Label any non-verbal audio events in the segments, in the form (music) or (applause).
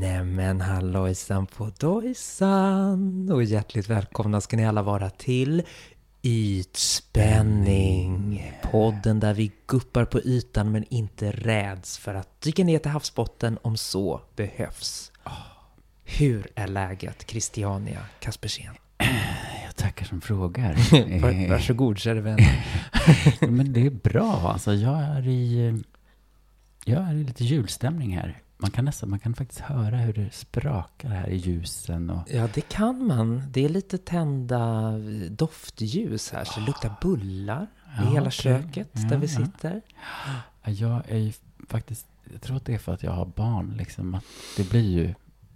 Nämen hallojsan på dojsan! Och hjärtligt välkomna ska ni alla vara till Ytspänning! Podden där vi guppar på ytan men inte räds för att dyka ner till havsbotten om så behövs. Hur är läget Christiania Kaspersen? Jag tackar som frågar. (laughs) Var, varsågod käre vän. (laughs) Men det är bra. Alltså, jag är i, jag är i lite julstämning här. Man kan nästan, man kan faktiskt höra hur det sprakar här i ljusen. Och, Ja, det kan man. Det är lite tända doftljus här, så det luktar bullar Ja, i hela okej. köket Ja, där vi sitter. Ja, jag är ju faktiskt, jag tror att det är för att jag har barn. Liksom, att det blir ju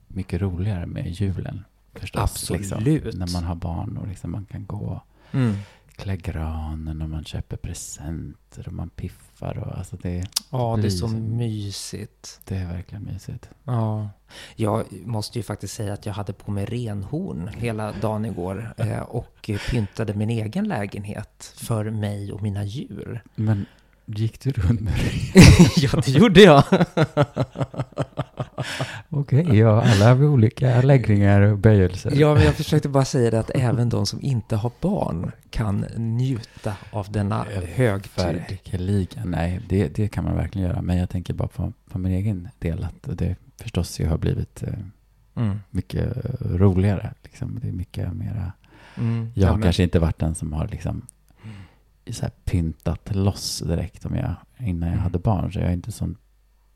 mycket roligare med julen. Förstås, Absolut. Liksom, när man har barn och liksom man kan gå Mm. Klä granen och man köper presenter och man piffar. Och, alltså det, Ja, det är så mysigt. det är verkligen mysigt. Ja, jag måste ju faktiskt säga att jag hade på mig renhorn hela dagen igår (laughs) eh, och pyntade min egen lägenhet för mig och mina djur. Men gick du runt med (laughs) ja, det gjorde jag. (laughs) Okej, ja, alla har vi olika läggningar och böjelser. Ja, men jag försökte bara säga det att även de som inte har barn kan njuta av denna högtid. Verkligen, nej, det, det kan man verkligen göra. Men jag tänker bara på, på min egen del att det förstås ju har blivit eh, Mm. mycket roligare. Liksom. Det är mycket mera... Mm. Jag har men- kanske inte varit den som har liksom så här pyntat loss direkt om jag, innan jag Mm. hade barn. Så jag är inte, sån,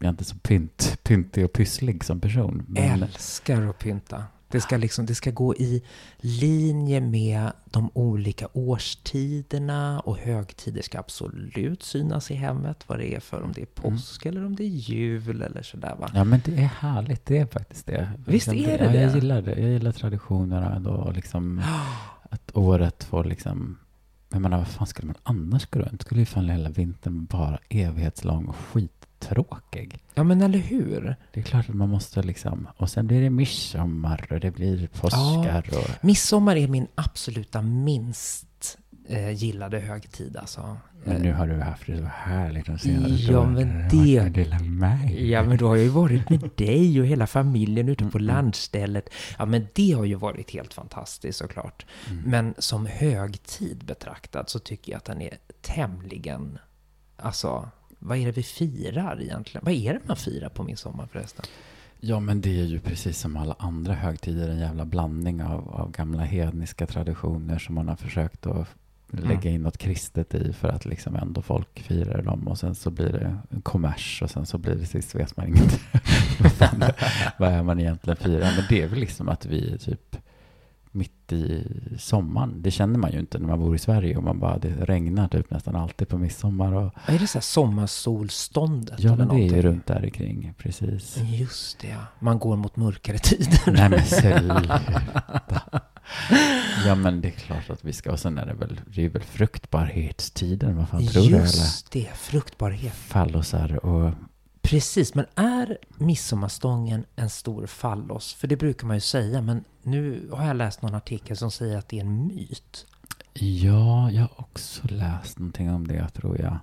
jag är inte så pynt, pyntig och pysslig som person. Men, älskar att pynta. Det ska, liksom, det ska gå i linje med de olika årstiderna och högtider ska absolut synas i hemmet. Vad det är för, om det är påsk eller om det är jul eller sådär va. Ja, men det är härligt. Det är faktiskt det. Visst Liksom är det ja, Jag det? gillar det. Jag gillar traditionerna då. Och liksom (gasps) att året får liksom... Jag menar, vad fan skulle man annars gå runt? Skulle ju fan hela vintern vara evighetslång och skittråkig. Ja men eller hur? Det är klart att man måste liksom... Och sen blir det midsommar och det blir påskar och... Midsommar är min absoluta minst eh, gillade högtid alltså. Men nu har du haft det så härligt de senaste Ja, åren. men det- av mig. Ja, men då har jag ju varit med dig och hela familjen ute på mm. landstället. Ja, men det har ju varit helt fantastiskt såklart. Mm. Men som högtid betraktad så tycker jag att den är tämligen... Alltså, vad är det vi firar egentligen? Vad är det man firar på midsommar förresten? Ja, men det är ju precis som alla andra högtider en jävla blandning av, av gamla hedniska traditioner som man har försökt att lägga Mm. in något kristet i för att liksom ändå folk firar dem och sen så blir det en kommers och sen så blir det sist vet man inte (laughs) vad är man egentligen firar. Men det är väl liksom att vi typ mitt i sommaren. Det känner man ju inte när man bor i Sverige och man bara, det regnar typ nästan alltid på midsommar. Och, Är det så här sommarsolståndet ja, men det är ju någonting? runt där kring, precis. Just det, ja. Man går mot mörkare tider. Nej men sluta. Ja men det är klart att vi ska. Och sen är det väl, det är väl fruktbarhetstiden. Vad fan tror du? Eller Just det, fruktbarhet. fallosar och... Precis, men är midsommarstången en stor fallos? För det brukar man ju säga, men nu har jag läst någon artikel som säger att det är en myt. Ja, jag har också läst någonting om det tror jag.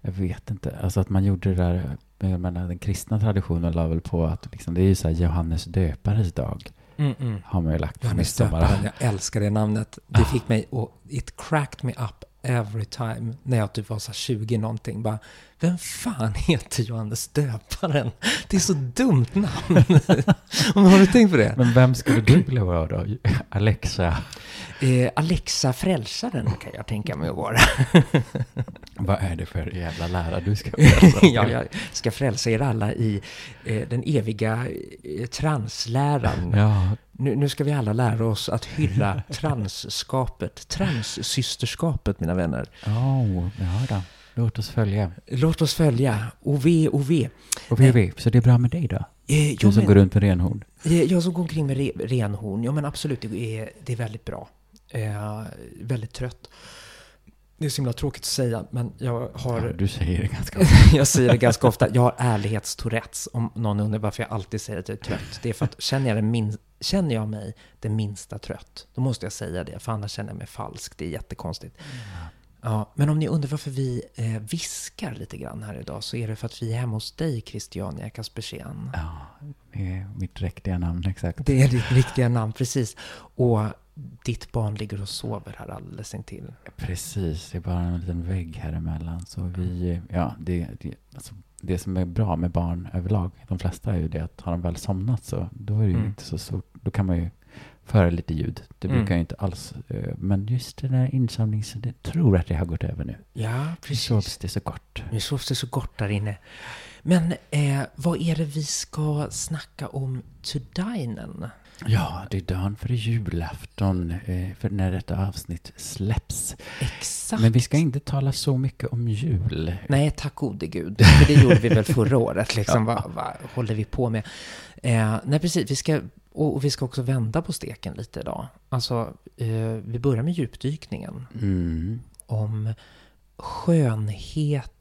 Jag vet inte. Alltså att man gjorde det där. Jag menar, den kristna traditionen la väl på att liksom, det är ju så här Johannes döpares dag. Har man ju lagt på midsommar. jag älskar det namnet. Det fick mig, och it cracked me up every time när jag typ var så här 20 någonting. Bara, vem fan heter Johannes döparen? Det är så dumt namn. (laughs) Har du tänkt på det? Men vem skulle du vilja vara då? Alexa? Eh, Alexa frälsaren kan jag tänka mig att vara. (laughs) Vad är det för jävla lära du ska (laughs) frälsa? ja, jag ska frälsa er alla i eh, den eviga eh, transläran. Ja, Nu, nu ska vi alla lära oss att hylla transskapet, transsysterskapet, mina vänner. oh, ja då. Låt oss följa. Låt oss följa. OV, OV. Och VV, så det är bra med dig då? Eh, Du som men, går runt med renhorn. eh, jag som går omkring med re, renhorn, ja men absolut, det är, det är väldigt bra. Eh, väldigt trött. det är så himla tråkigt att säga, men jag har... Ja, du säger det ganska (laughs) ofta. jag säger det ganska ofta. Jag har ärlighetstourettes. Om någon undrar varför jag alltid säger att jag är trött. Det är för att känner jag, min, känner jag mig det minsta trött, då måste jag säga det. För annars känner jag mig falsk. Det är jättekonstigt. Ja, men om ni undrar varför vi eh, viskar lite grann här idag så är det för att vi är hemma hos dig, Christiania Kaspersen. Ja, det är mitt riktiga namn exakt. Det är ditt riktiga namn, precis. Och ditt barn ligger och sover här alldeles intill. Precis, det är bara en liten vägg här emellan. Så vi, ja, det, det, alltså, det som är bra med barn överlag, de flesta är ju det att har de väl somnat så då är det ju Mm. inte så stort. Då kan man ju föra lite ljud. Det Mm. brukar ju inte alls. eh, Men just den här insamlingen, jag tror att det har gått över nu. Ja, Nu precis. sovs det så gott. Nu sovs det så gott där inne. Men eh, vad är det vi ska snacka om to dinen? Ja, det är dagen före julafton, eh, för när detta avsnitt släpps. Exakt. Men vi ska inte tala så mycket om jul. Nej, tack gode gud. För det gjorde vi väl förra året. Liksom. (laughs) Vad, vad håller vi på med? Eh, nej, precis. Vi ska, och, och vi ska också vända på steken lite idag. Alltså, eh, vi börjar med djupdykningen. Mm. Om skönhetens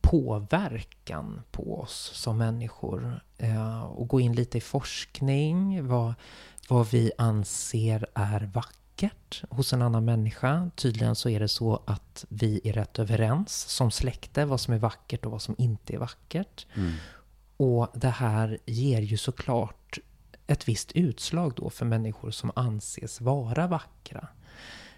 påverkan på oss som människor. Eh, och gå in lite i forskning. Vad, vad vi anser är vackert hos en annan människa. Tydligen så är det så att vi är rätt överens som släkte vad som är vackert och vad som inte är vackert. Mm. Och det här ger ju såklart ett visst utslag då för människor som anses vara vackra.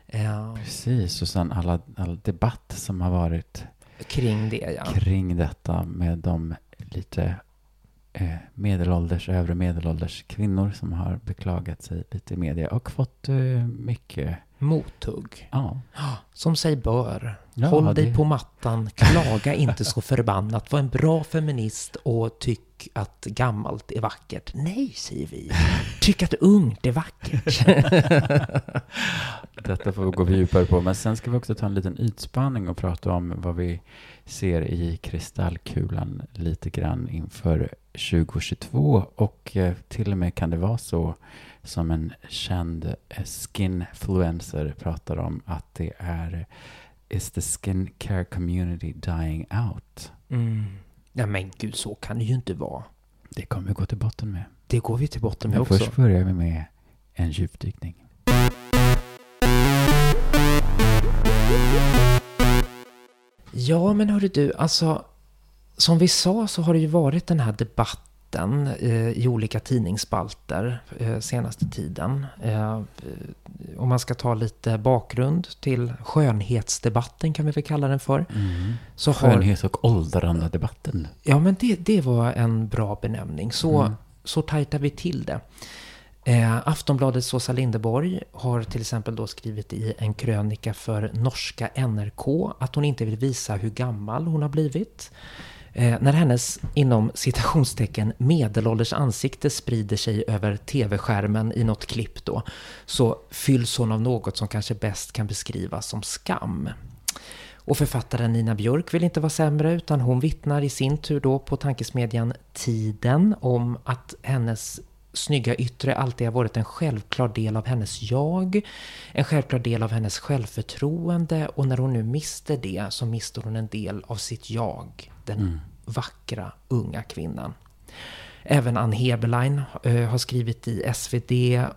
Eh, Precis, och sen alla, all debatt som har varit kring det ja. kring detta med de lite eh, medelålders, övre medelålders kvinnor som har beklagat sig lite i media och fått eh, mycket, Mothugg. ja. Som sig bör. Ja, Håll dig det- på mattan, klaga inte så förbannat. Var en bra feminist och tyck att gammalt är vackert. Nej, säger vi. Tyck att ungt är vackert. (laughs) Detta får vi gå djupare på. Men sen ska vi också ta en liten ytspanning och prata om vad vi ser i kristallkulan lite grann inför 2022. Och eh, till och med kan det vara så som en känd skinfluencer pratar om att det är Is the skincare community dying out? Mm. Ja men gud, så kan det ju inte vara. Det kommer vi gå till botten med. Det går vi till botten med Men också. först börjar vi med en djupdykning. Ja, men hörru du, alltså som vi sa så har det ju varit den här debatten eh, i olika tidningsspalter eh, senaste tiden. Eh, om man ska ta lite bakgrund till skönhetsdebatten kan vi väl kalla den för. Så har, Skönhets och åldrande-debatten. ja, men det, det var en bra benämning. Så, Mm. så tajtar vi till det. Eh, Aftonbladets Åsa Linderborg har till exempel då skrivit i en krönika för norska NRK att hon inte vill visa hur gammal hon har blivit. Eh, när hennes, inom citationstecken, medelålders ansikte sprider sig över tv-skärmen i något klipp då, så fylls hon av något som kanske bäst kan beskrivas som skam. Och författaren Nina Björk vill inte vara sämre utan hon vittnar i sin tur då på tankesmedjan Tiden om att hennes snygga yttre alltid har varit en självklar del av hennes jag, en självklar del av hennes självförtroende och när hon nu mister det så mister hon en del av sitt jag, den vackra unga kvinnan. Även Ann Heberlein eh, har skrivit i SvD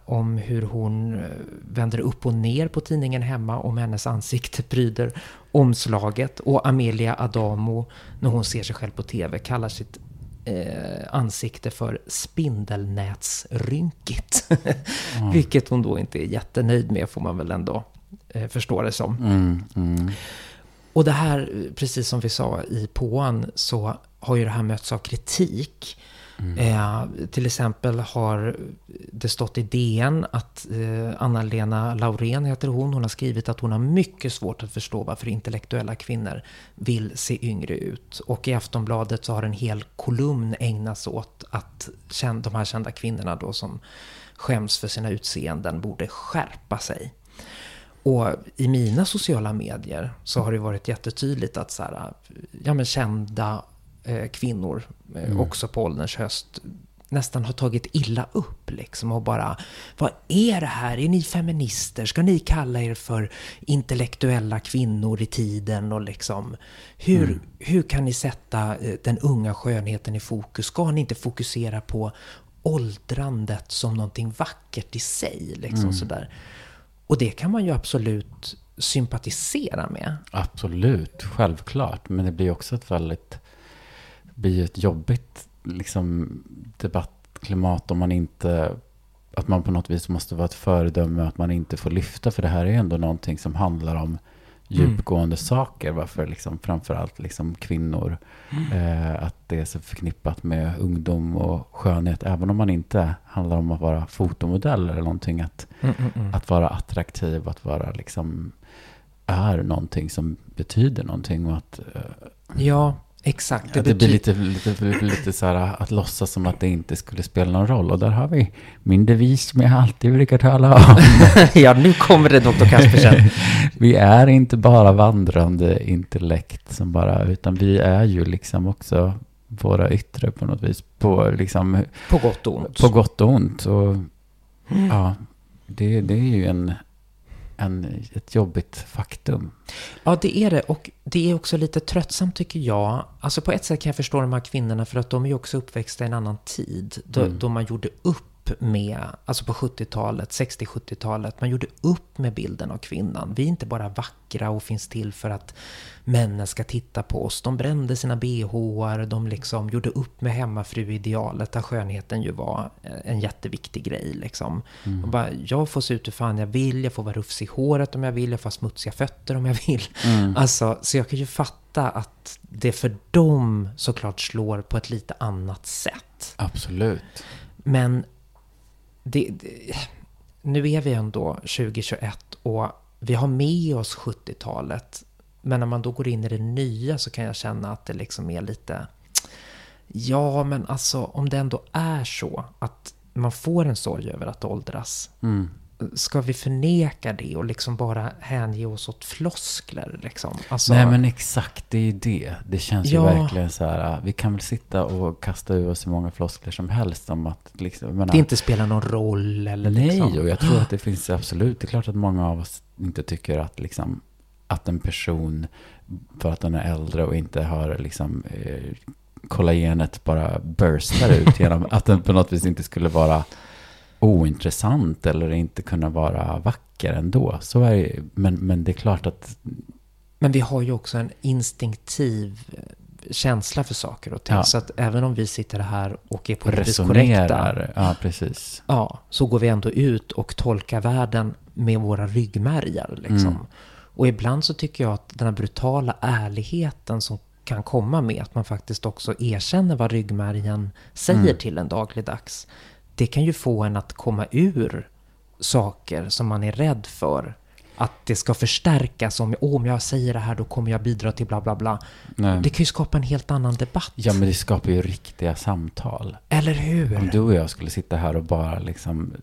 om hur hon eh, vänder upp och ner på tidningen hemma om hennes ansikte pryder omslaget. Och Amelia Adamo, när hon ser sig själv på TV, kallar sitt eh, ansikte för spindelnätsrynkigt. (laughs) Vilket hon då inte är jättenöjd med, får man väl ändå eh, förstå det som. Mm, mm. Och det här, precis som vi sa i påan, så har ju det här mötts av kritik. Eh, till exempel har det stått i DN att eh, Anna-Lena Laurén heter hon. Hon har skrivit att hon har mycket svårt att förstå varför intellektuella kvinnor vill se yngre ut. Och i Aftonbladet så har en hel kolumn ägnats åt att kän- de här kända kvinnorna då som skäms för sina utseenden borde skärpa sig. Och i mina sociala medier så har det varit jättetydligt att så här, ja, men kända eh, kvinnor, eh, också på ålderns höst, nästan har tagit illa upp liksom och bara Vad är det här? Är ni feminister? Ska ni kalla er för intellektuella kvinnor i tiden? Och liksom hur, mm. hur kan ni sätta eh, den unga skönheten i fokus? Ska ni inte fokusera på åldrandet som någonting vackert i sig? Liksom mm. sådär. Och det kan man ju absolut sympatisera med. Absolut, självklart. Men det blir också ett väldigt, blir ett jobbigt liksom, debattklimat om man inte, att man på något vis måste vara ett föredöme, att man inte får lyfta. För det här är ändå någonting som handlar om djupgående mm. saker. Varför liksom framförallt liksom kvinnor. Mm. Eh, att det är så förknippat med ungdom och skönhet. Även om man inte handlar om att vara fotomodell eller någonting. Att, mm, att vara attraktiv, att vara liksom är någonting som betyder någonting. Och att, eh, ja, exakt. Det, det blir lite, lite, lite så här att låtsas som att det inte skulle spela någon roll. Och där har vi min devis som jag alltid brukar tala om. (laughs) ja, nu kommer det doktor Kaspersen. (laughs) vi är inte bara vandrande intellekt som bara, utan vi är ju liksom också våra yttre på något vis. På, liksom, på gott och ont. På gott och ont. Och, mm. ja, det, det är ju en, en, ett jobbigt faktum. Ja, det är det. Och det är också lite tröttsamt tycker jag. Alltså på ett sätt kan jag förstå de här kvinnorna för att de är ju också uppväxta i en annan tid. Då, mm. då man gjorde upp med, alltså på 70-talet, 60-70-talet, man gjorde upp med bilden av kvinnan. Vi är inte bara vackra och finns till för att männen ska titta på oss. De brände sina bhar, de liksom gjorde upp med hemmafru-idealet där skönheten ju var en jätteviktig grej. Liksom. Mm. bara, jag får se ut hur fan jag vill, jag får vara rufsig i håret om jag vill, jag får ha smutsiga fötter om jag vill. Mm. Alltså, så jag kan ju fatta att det för dem såklart slår på ett lite annat sätt. Absolut. Men det, det, nu är vi ändå 2021 och vi har med oss 70-talet. Men när man då går in i det nya så kan jag känna att det liksom är lite... Ja, men alltså om det ändå är så att man får en sorg över att åldras. Mm ska vi förneka det och liksom bara hänge oss åt floskler? Liksom? Alltså, Nej, men exakt, det är ju det. Det känns ja. ju verkligen så här, vi kan väl sitta och kasta ur oss hur många floskler som helst om att liksom, menar, det inte spelar någon roll eller Nej, liksom. och jag tror att det finns absolut, det är klart att många av oss inte tycker att liksom, att en person, för att den är äldre och inte har liksom eh, kollagenet bara burstar ut genom (laughs) att den på något vis inte skulle vara ointressant eller inte kunna vara vacker ändå. Så är det, men, men det är klart att... Men vi har ju också en instinktiv eh, känsla för saker och ting. Ja. Så att även om vi sitter här och är politiskt korrekta. Ja, precis. Ja, så går vi ändå ut och tolkar världen med våra ryggmärgar. Liksom. Mm. Och ibland så tycker jag att den här brutala ärligheten som kan komma med att man faktiskt också erkänner vad ryggmärgen säger mm. till en dagligdags det kan ju få en att komma ur saker som man är rädd för. Att det ska förstärkas. Om, om jag säger det här då kommer jag bidra till bla bla bla. Nej. Det kan ju skapa en helt annan debatt. Ja, men det skapar ju riktiga samtal. Eller hur? Om du och jag skulle sitta här och bara liksom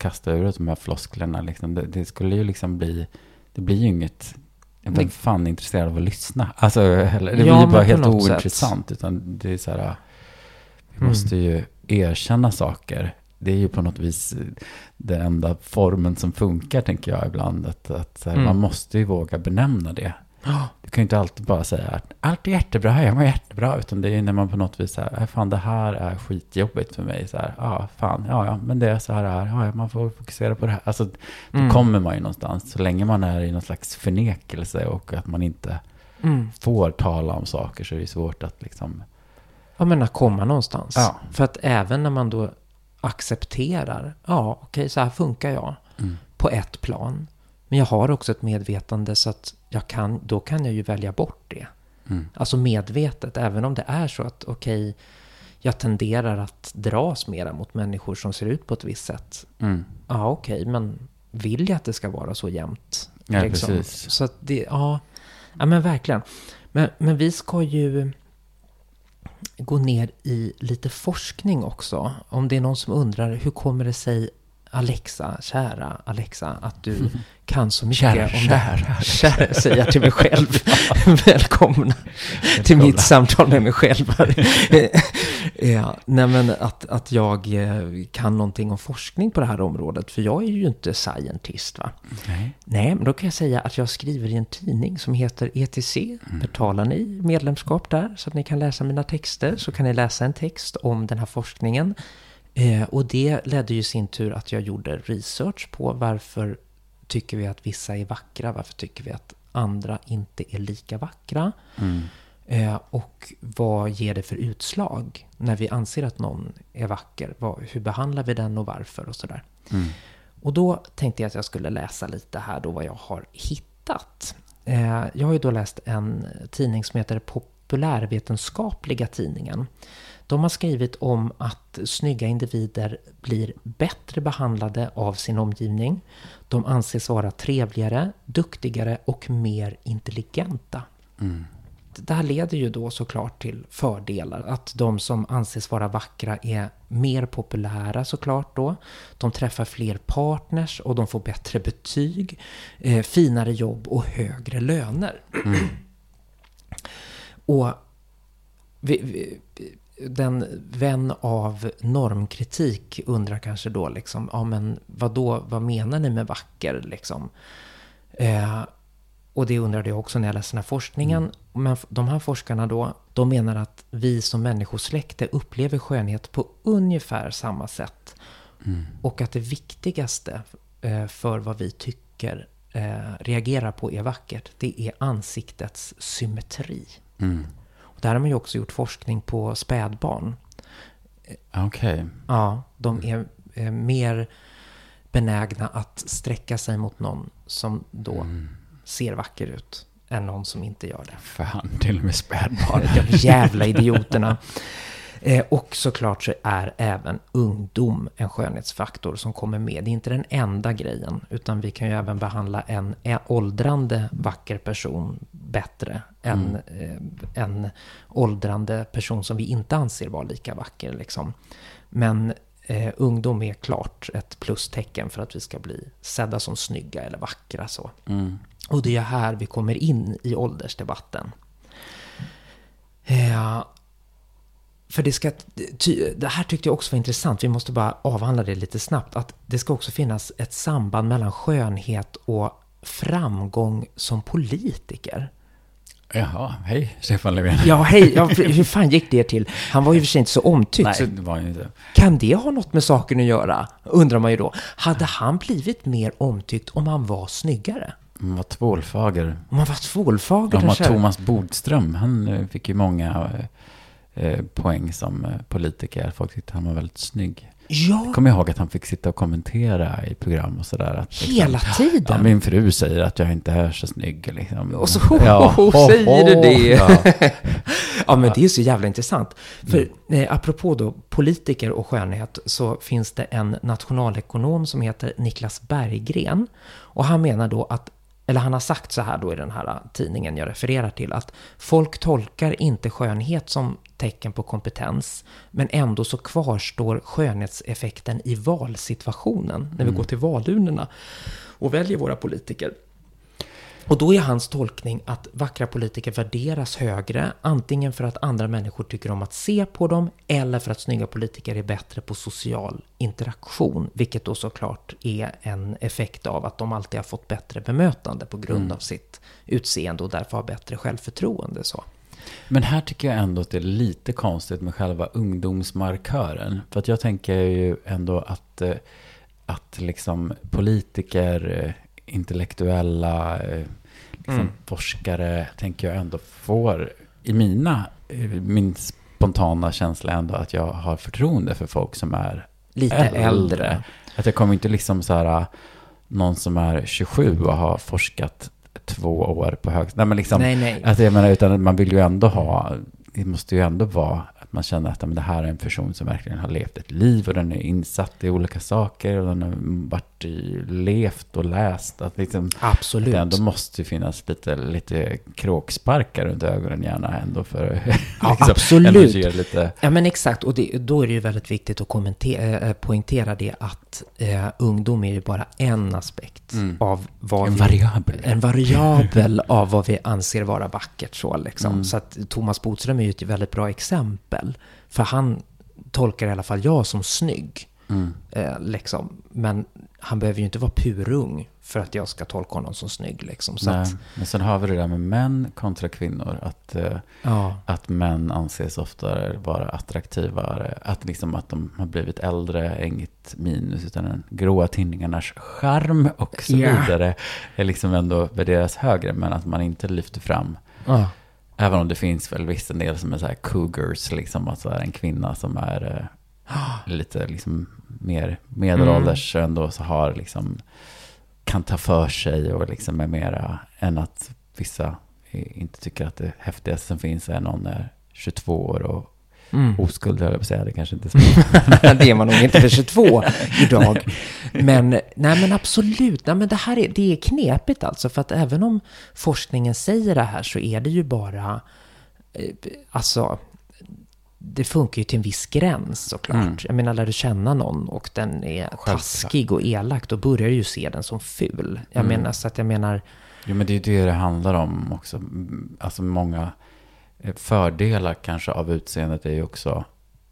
kasta ur oss de här flosklerna. Liksom, det, det, skulle ju liksom bli... Det blir ju inget... Vem fan är intresserad av att lyssna? Alltså, det blir ja, bara helt ointressant. Sätt. Utan det är så här... Vi mm. måste ju erkänna saker det är ju på något vis den enda formen som funkar, tänker jag ibland. Att, att mm. Man måste ju våga benämna det. Du kan ju inte alltid bara säga att allt är jättebra, jag mår jättebra. Utan det är när man på något vis säger, äh, fan det här är skitjobbigt för mig. Så här, ja, fan, ja, ja, men det är så här är. Ja, man får fokusera på det här. Alltså, då mm. kommer man ju någonstans. Så länge man är i någon slags förnekelse och att man inte mm. får tala om saker så är det svårt att liksom... Ja, men att komma någonstans. Ja. För att även när man då accepterar, ja okej så här funkar jag mm. på ett plan. Men jag har också ett medvetande så att jag kan, då kan jag ju välja bort det. Mm. Alltså medvetet, även om det är så att okej, jag tenderar att dras mera mot människor som ser ut på ett visst sätt. Mm. Ja, okej, men vill jag att det ska vara så jämnt? Ja, liksom? precis. Så att det, ja, ja men verkligen. Men, men vi ska ju gå ner i lite forskning också. Om det är någon som undrar hur kommer det sig Alexa, kära Alexa, att du kan så mycket kära, om kära. (laughs) Kära, säger jag till mig själv. (laughs) Välkomna till mitt samtal med mig själv. Eh, nej men att, att jag eh, kan någonting om forskning på det här området, för jag är ju inte scientist. Va? Nej. Nej, men då kan jag säga att jag skriver i en tidning som heter ETC. Mm. Betalar ni medlemskap där så att ni kan läsa mina texter så kan ni läsa en text om den här forskningen. Eh, och det ledde ju i sin tur att jag gjorde research på varför tycker vi att vissa är vackra, varför tycker vi att andra inte är lika vackra. Mm. Eh, och vad ger det för utslag när vi anser att någon är vacker? Vad, hur behandlar vi den och varför och sådär. Mm. Och då tänkte jag att jag skulle läsa lite här då vad jag har hittat. Eh, jag har ju då läst en tidning som heter Populärvetenskapliga tidningen. De har skrivit om att snygga individer blir bättre behandlade av sin omgivning. De anses vara trevligare, duktigare och mer intelligenta. Mm. Det här leder ju då såklart till fördelar. Att de som anses vara vackra är mer populära såklart då. De träffar fler partners och de får bättre betyg, eh, finare jobb och högre löner. (clears throat) och vi, vi, den vän av normkritik undrar kanske då liksom, ja men vadå, vad menar ni med vacker liksom? Eh, och det undrade jag också när jag läste den här forskningen. Mm. Men de här forskarna då, de menar att vi som människosläkte upplever skönhet på ungefär samma sätt. Mm. Och att det viktigaste eh, för vad vi tycker eh, reagerar på är vackert, det är ansiktets symmetri. Mm. Och där har man ju också gjort forskning på spädbarn. Okej. Ja, de är eh, mer benägna att sträcka sig mot någon som då Mm. Ser vacker ut än någon som inte gör det. Fan, till och med spädbarn. De jävla idioterna. Eh, och såklart så är även ungdom en skönhetsfaktor som kommer med. Det är inte den enda grejen, utan vi kan ju även behandla en åldrande vacker person bättre än eh, en åldrande person som vi inte anser vara lika vacker. Liksom. Men eh, ungdom är klart ett plustecken för att vi ska bli sedda som snygga eller vackra. Så. Mm. Och det är här vi kommer in i åldersdebatten. Eh, för det ska, ty, det här tyckte jag också var intressant, vi måste bara avhandla det lite snabbt, att det ska också finnas ett samband mellan skönhet och framgång som politiker. Jaha, hej Stefan Löfven. Ja, hej, ja, (laughs) hur fan gick det till? Han var ju för sig inte så omtyckt. Nej, det var inte. kan det ha något med saken att göra? Undrar man ju då. Hade han blivit mer omtyckt om han var snyggare? Han var tvålfager. Han var tvålfager Han var kanske? Thomas Bodström. Han eh, fick ju många eh, eh, poäng som eh, politiker. Folk tyckte han var väldigt snygg. Ja, Jag kommer ihåg att han fick sitta och kommentera i program och sådär. Att, liksom, hela tiden. Ja, min fru säger att jag inte är så snygg. Liksom. Och så (laughs) säger du det. Ja. (laughs) Ja, men det är så jävla intressant. För eh, apropå då politiker och skönhet så finns det en nationalekonom som heter Niklas Berggren. Och han menar då att, eller han har sagt så här då i den här tidningen jag refererar till, att folk tolkar inte skönhet som tecken på kompetens, men ändå så kvarstår skönhetseffekten i valsituationen, när vi går till valurnorna och väljer våra politiker. Och då är hans tolkning att vackra politiker värderas högre, antingen för att andra människor tycker om att se på dem, eller för att snygga politiker är bättre på social interaktion, vilket då såklart är en effekt av att de alltid har fått bättre bemötande på grund av sitt utseende och därför har bättre självförtroende. Så. Men här tycker jag ändå att det är lite konstigt med själva ungdomsmarkören. För att jag tänker ju ändå att, eh, att liksom politiker, eh, intellektuella, eh, liksom Mm. forskare, tänker jag ändå får, i mina, eh, min spontana känsla ändå att jag har förtroende för folk som är Lite äldre. Att jag kommer inte liksom så här, någon som är 27 och har forskat två år på högskolan. Nej, men liksom, Nej, nej. Alltså jag menar, utan man vill ju ändå ha, det måste ju ändå vara att man känner att men det här är en person som verkligen har levt ett liv och den är insatt i olika saker och den har varit i, levt och läst. Att liksom, Absolut. det ändå måste finnas lite, lite kråksparkar runt ögonen gärna ändå för (laughs) Ja, liksom, absolut. lite, Ja men exakt, och det, då är det ju väldigt viktigt att kommentera, eh, poängtera det att eh, ungdom är ju bara en aspekt av vad en vi, variabel. en variabel av vad vi anser vara vackert. Så, liksom. Mm. så att Thomas Bodström är ju ett väldigt bra exempel För han tolkar i alla fall jag som snygg. Mm. Eh, liksom. Men han behöver ju inte vara purung för att jag ska tolka honom som snygg. Liksom. Så Nej. att, Men sen har vi det där med män kontra kvinnor. Att, eh, ja, att män anses oftare vara attraktivare. Att, liksom att de har blivit äldre är inget minus. Utan den gråa tidningarnas charm och så Ja. vidare är liksom ändå värderas högre. Men att man inte lyfter fram. ja, Även om det finns väl vissa en del som är så här cougars. Liksom, alltså en kvinna som är eh, (gasps) lite liksom mer medelålders. Mm. Ändå så har liksom kan ta för sig och liksom är mera än att vissa inte tycker att det häftigaste som finns är någon är 22 år och mm. oskuld, höll jag på att säga. Det kanske inte är (laughs) det är man nog inte för 22 idag. Men, nej men absolut, nej men det här är, det är knepigt alltså. För att även om forskningen säger det här så är det ju bara, eh, alltså, det funkar ju till en viss gräns såklart. Mm. Jag menar, lär du känna någon och den är Självklart. taskig och elak, då börjar du ju se den som ful. Jag Mm. menar, så att jag menar, Jo, men det är ju det det handlar om också. Alltså många fördelar kanske av utseendet är ju också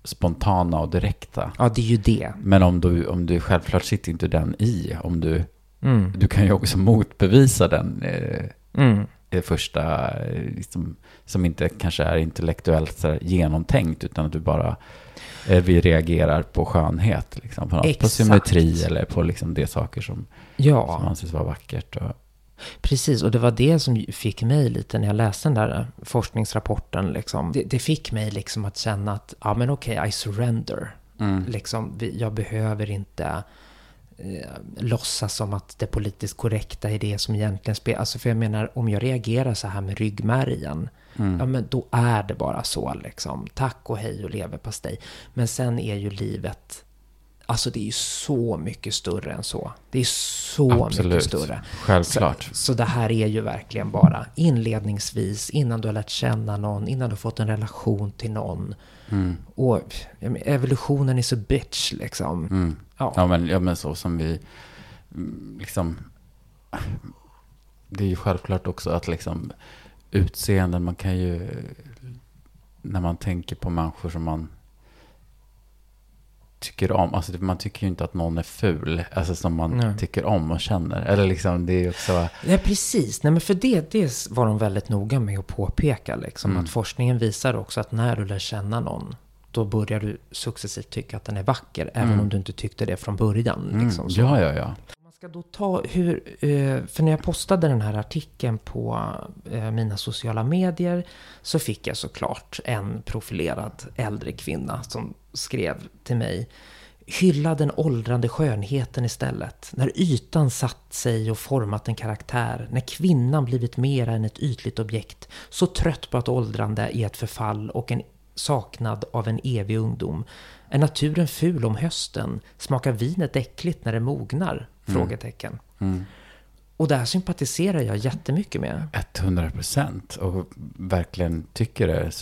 spontana och direkta. ja det är ju det. Men om du, om du självklart sitter inte den i. Om du, Mm. du kan ju också motbevisa den eh, Mm. det första, eh, liksom, som inte kanske är intellektuellt här, genomtänkt, utan att du bara, eh, vi reagerar på skönhet, liksom, på, något, på symmetri eller på liksom, de saker som, Ja. som anses vara vackert. Och, Precis, och det var det som fick mig lite när jag läste den där eh, forskningsrapporten. Liksom. Det, det fick mig liksom att känna att, ja men okej, I surrender. mm, Liksom, jag behöver inte eh, låtsas som att det politiskt korrekta är det som egentligen spelar. Alltså för jag menar, om jag reagerar så här med ryggmärgen, mm, ja men då är det bara så liksom. Tack och hej och leverpastej. Men sen är ju livet, alltså det är ju så mycket större än så. Det är så Absolut. mycket större. Självklart. Så, så det här är ju verkligen bara inledningsvis, innan du har lärt känna någon, innan du har fått en relation till någon. Mm, Och evolutionen is a bitch liksom. mm. Ja. Ja, men, ja, men så som vi, mm, liksom, det är ju självklart också att liksom utseenden, man kan ju, när man tänker på människor som man tycker om, alltså det- man tycker ju inte att någon är ful, alltså som man Nej. tycker om och känner. Eller liksom, det är ju också, Nej, precis. Nej, men för det, det var de väldigt noga med att påpeka. Liksom, Mm. Att forskningen visar också att när du lär känna någon, då börjar du successivt tycka att den är vacker. Även Mm. om du inte tyckte det från början. mm, Liksom, ja, ja, ja. Man ska då ta hur, eh, för när jag postade den här artikeln på eh, mina sociala medier så fick jag såklart en profilerad äldre kvinna som skrev till mig Hylla den åldrande skönheten istället. När ytan satt sig och format en karaktär. När kvinnan blivit mer än ett ytligt objekt. Så trött på att åldrande är ett förfall och en saknad av en evig ungdom. Är naturen ful om hösten? Smakar vinet äckligt när det mognar? Frågetecken. Mm. Och det här sympatiserar jag jättemycket med. 100 procent och verkligen tycker det är en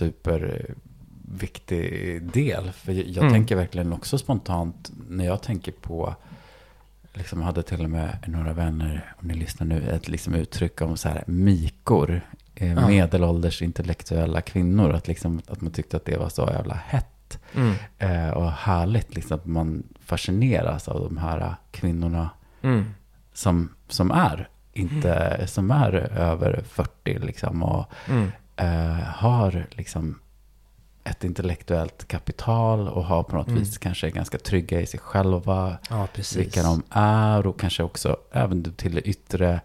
superviktig del. För jag Mm. tänker verkligen också spontant när jag tänker på, liksom hade till och med några vänner, om ni lyssnar nu, ett liksom uttryck om så här mikor, eh, Ja. medelålders intellektuella kvinnor, att, liksom, att man tyckte att det var så jävla hett Mm. eh, och härligt, liksom, att man fascineras av de här kvinnorna Mm. som, som är inte, som är över 40 liksom och Mm. eh, har liksom ett intellektuellt kapital och har på något Mm. vis kanske ganska trygga i sig själva, Ja, vilka de är och kanske också även till det yttre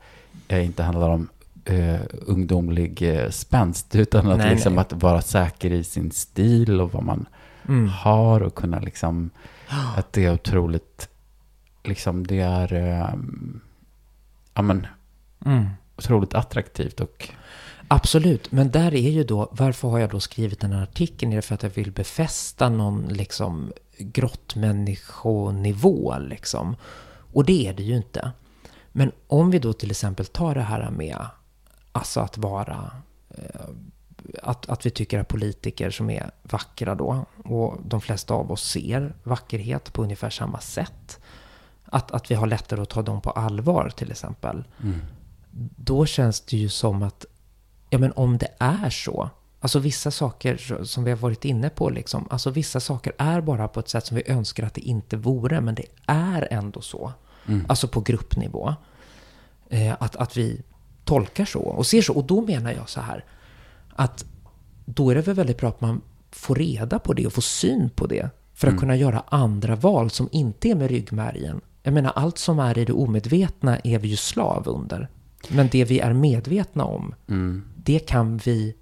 eh, inte handlar om eh, ungdomlig eh, spänst utan att, Nej, liksom, nej. att vara säker i sin stil och vad man Mm. har och kunna liksom, (gasps) att det är otroligt, liksom det är, eh, ja men, Mm. otroligt attraktivt och Absolut, men där är ju då, varför har jag då skrivit den här artikeln? Är det för att jag vill befästa någon liksom grottmänniskonivå liksom? Och det är det ju inte. Men om vi då till exempel tar det här med, alltså att vara, eh, att, att vi tycker att politiker som är vackra då, och de flesta av oss ser vackerhet på ungefär samma sätt. Att, att vi har lättare att ta dem på allvar till exempel mm, då känns det ju som att, ja men om det är så, Alltså vissa saker som vi har varit inne på, liksom, alltså vissa saker är bara på ett sätt som vi önskar att det inte vore, men det är ändå så. Mm. Alltså på gruppnivå. Eh, att, att vi tolkar så och ser så. Och då menar jag så här, att då är det väl väldigt bra att man får reda på det och får syn på det. För att Mm. kunna göra andra val som inte är med ryggmärgen. Jag menar, allt som är i det omedvetna är vi ju slav under. Men det vi är medvetna om, Mm. Det kan vi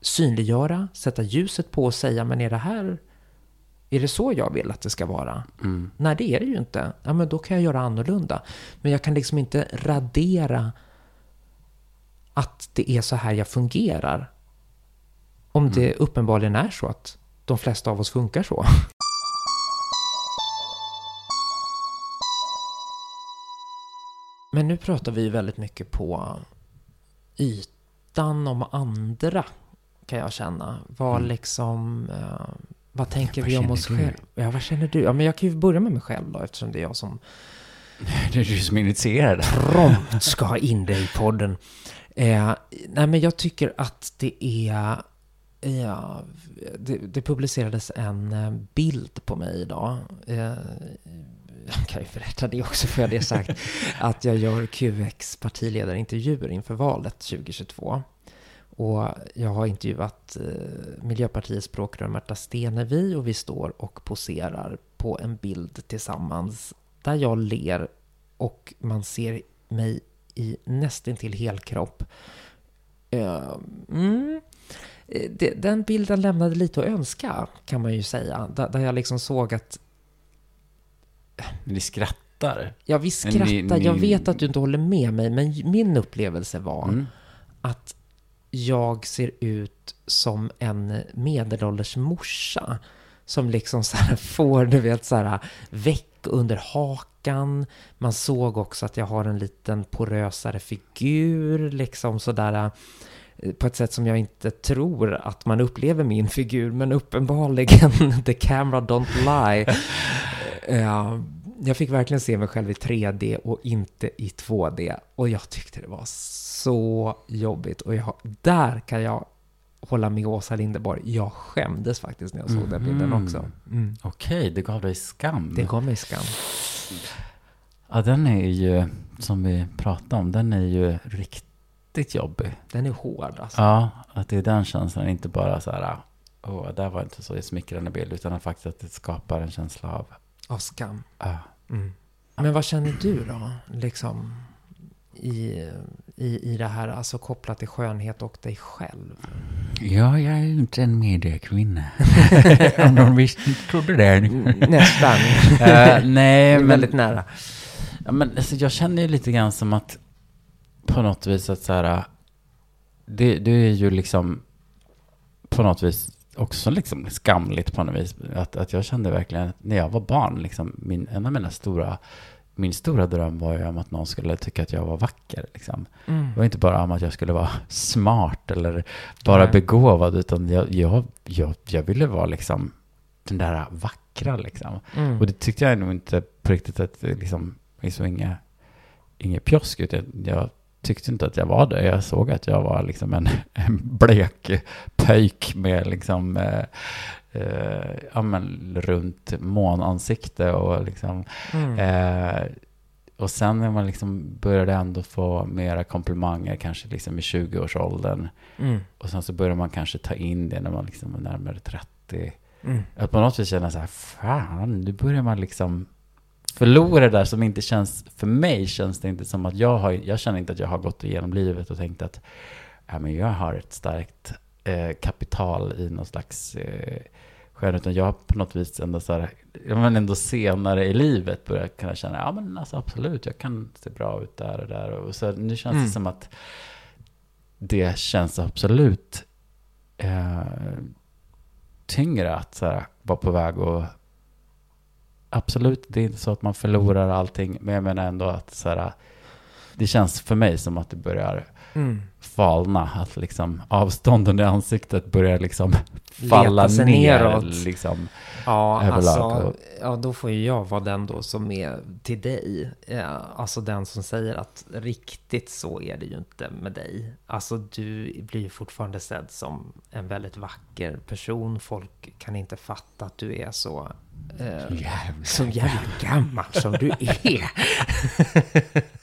synliggöra, sätta ljuset på och säga, men är det här, är det så jag vill att det ska vara? Mm. Nej, det är det ju inte. Ja, men då kan jag göra annorlunda. Men jag kan liksom inte radera att det är så här jag fungerar. Om det uppenbarligen är så att de flesta av oss funkar så. (laughs) Men nu pratar vi väldigt mycket på ytan om andra, kan jag känna. Vad Mm. liksom... Eh, vad tänker Vad vi om oss själva? Ja, vad känner du? Ja, men jag kan ju börja med mig själv då, eftersom det är jag som (laughs) Det är du som initierar det. prompt ska ha in dig i podden. Eh, nej, men jag tycker att det är... Ja, det, det publicerades en eh, bild på mig idag. Eh, jag kan ju berätta det också, för det sagt. (laughs) Att jag gör QX partiledarintervjuer inför valet 2022. Och jag har intervjuat eh, Miljöpartiets språkrör Märta Stenevi och vi står och poserar på en bild tillsammans där jag ler och man ser mig i nästintill helkropp. Uh, mm, Eh, det, den bilden lämnade lite att önska, kan man ju säga. Där jag liksom såg att, Ni skrattar. ja vi Men ni- skrattar, jag ni- vet att du inte håller med mig, men min upplevelse var Mm. att jag ser ut som en medelålders morsa. Som liksom (laughs) så här får, du vet, så här väck under hakan. Man såg också att jag har en liten porösare figur, liksom sådär eh, på ett sätt som jag inte tror att man upplever min figur, men uppenbarligen, (laughs) the camera don't lie. Eh, jag fick verkligen se mig själv i 3D och inte i 2D. Och jag tyckte det var så jobbigt. Och jag, där kan jag hålla med Åsa Linderborg. Jag skämdes faktiskt när jag såg den bilden Mhm. också. Mm. Okej, det gav dig skam. Det gav mig skam. Ja, den är ju, som vi pratade om, den är ju riktigt jobbig. Den är hård alltså. Ja, att det är den känslan, inte bara så här, åh, det där var inte så smickrande bild, utan faktiskt att det skapar en känsla av, Av skam. ah, Mm. Men vad känner du då? Liksom i, i, i det här, alltså kopplat till skönhet och dig själv? ja, jag är ju inte en mediekvinna. (laughs) Om de visste, trodde det. Nästan. (laughs) Eh, nej, men, väldigt nära. ja, men alltså, jag känner ju lite grann som att på något vis att så här, det, det är ju liksom på något vis också liksom skamligt på något vis. Att, att jag kände verkligen, att när jag var barn, liksom, min, en av mina stora, min stora dröm var ju om att någon skulle tycka att jag var vacker. Liksom. Mm. Det var inte bara om att jag skulle vara smart eller bara Nej. begåvad, utan jag, jag, jag, jag ville vara liksom den där vackra liksom. Mm. Och det tyckte jag nog inte på riktigt att liksom så inga, inget pjosk ut. Jag, jag tyckte inte att jag var det. Jag såg att jag var liksom en, (laughs) en blek pöjk med liksom eh, eh, ja, men runt månansikte och liksom Mm. Eh, och sen när man liksom började ändå få mera komplimanger, kanske liksom i 20-årsåldern. Mm. Och sen så börjar man kanske ta in det när man liksom är närmare 30. Mm. Att på något vis känna så här, fan, nu börjar man liksom förlora det där som inte känns, för mig känns det inte som att jag har, jag känner inte att jag har gått igenom livet och tänkt att ja, men jag har ett starkt eh, kapital i någon slags eh, skön, utan jag har på något vis ändå så här, ja, men ändå senare i livet börjat kunna känna, ja men alltså absolut, jag kan se bra ut där och där. Och så nu känns Mm. det som att det känns absolut eh, tyngre att så här, vara på väg och Absolut, det är inte så att man förlorar allting, men jag menar ändå att så här, det känns för mig som att det börjar Mm. falna. Att liksom avstånden i ansiktet börjar liksom falla ner. neråt. Liksom. Ja, alltså, ja, då får ju jag vara den då som är till dig. Ja, alltså den som säger att riktigt så är det ju inte med dig. Alltså du blir ju fortfarande sedd som en väldigt vacker person. Folk kan inte fatta att du är så, eh, Jävlar. så jävla gammal som du är. (laughs)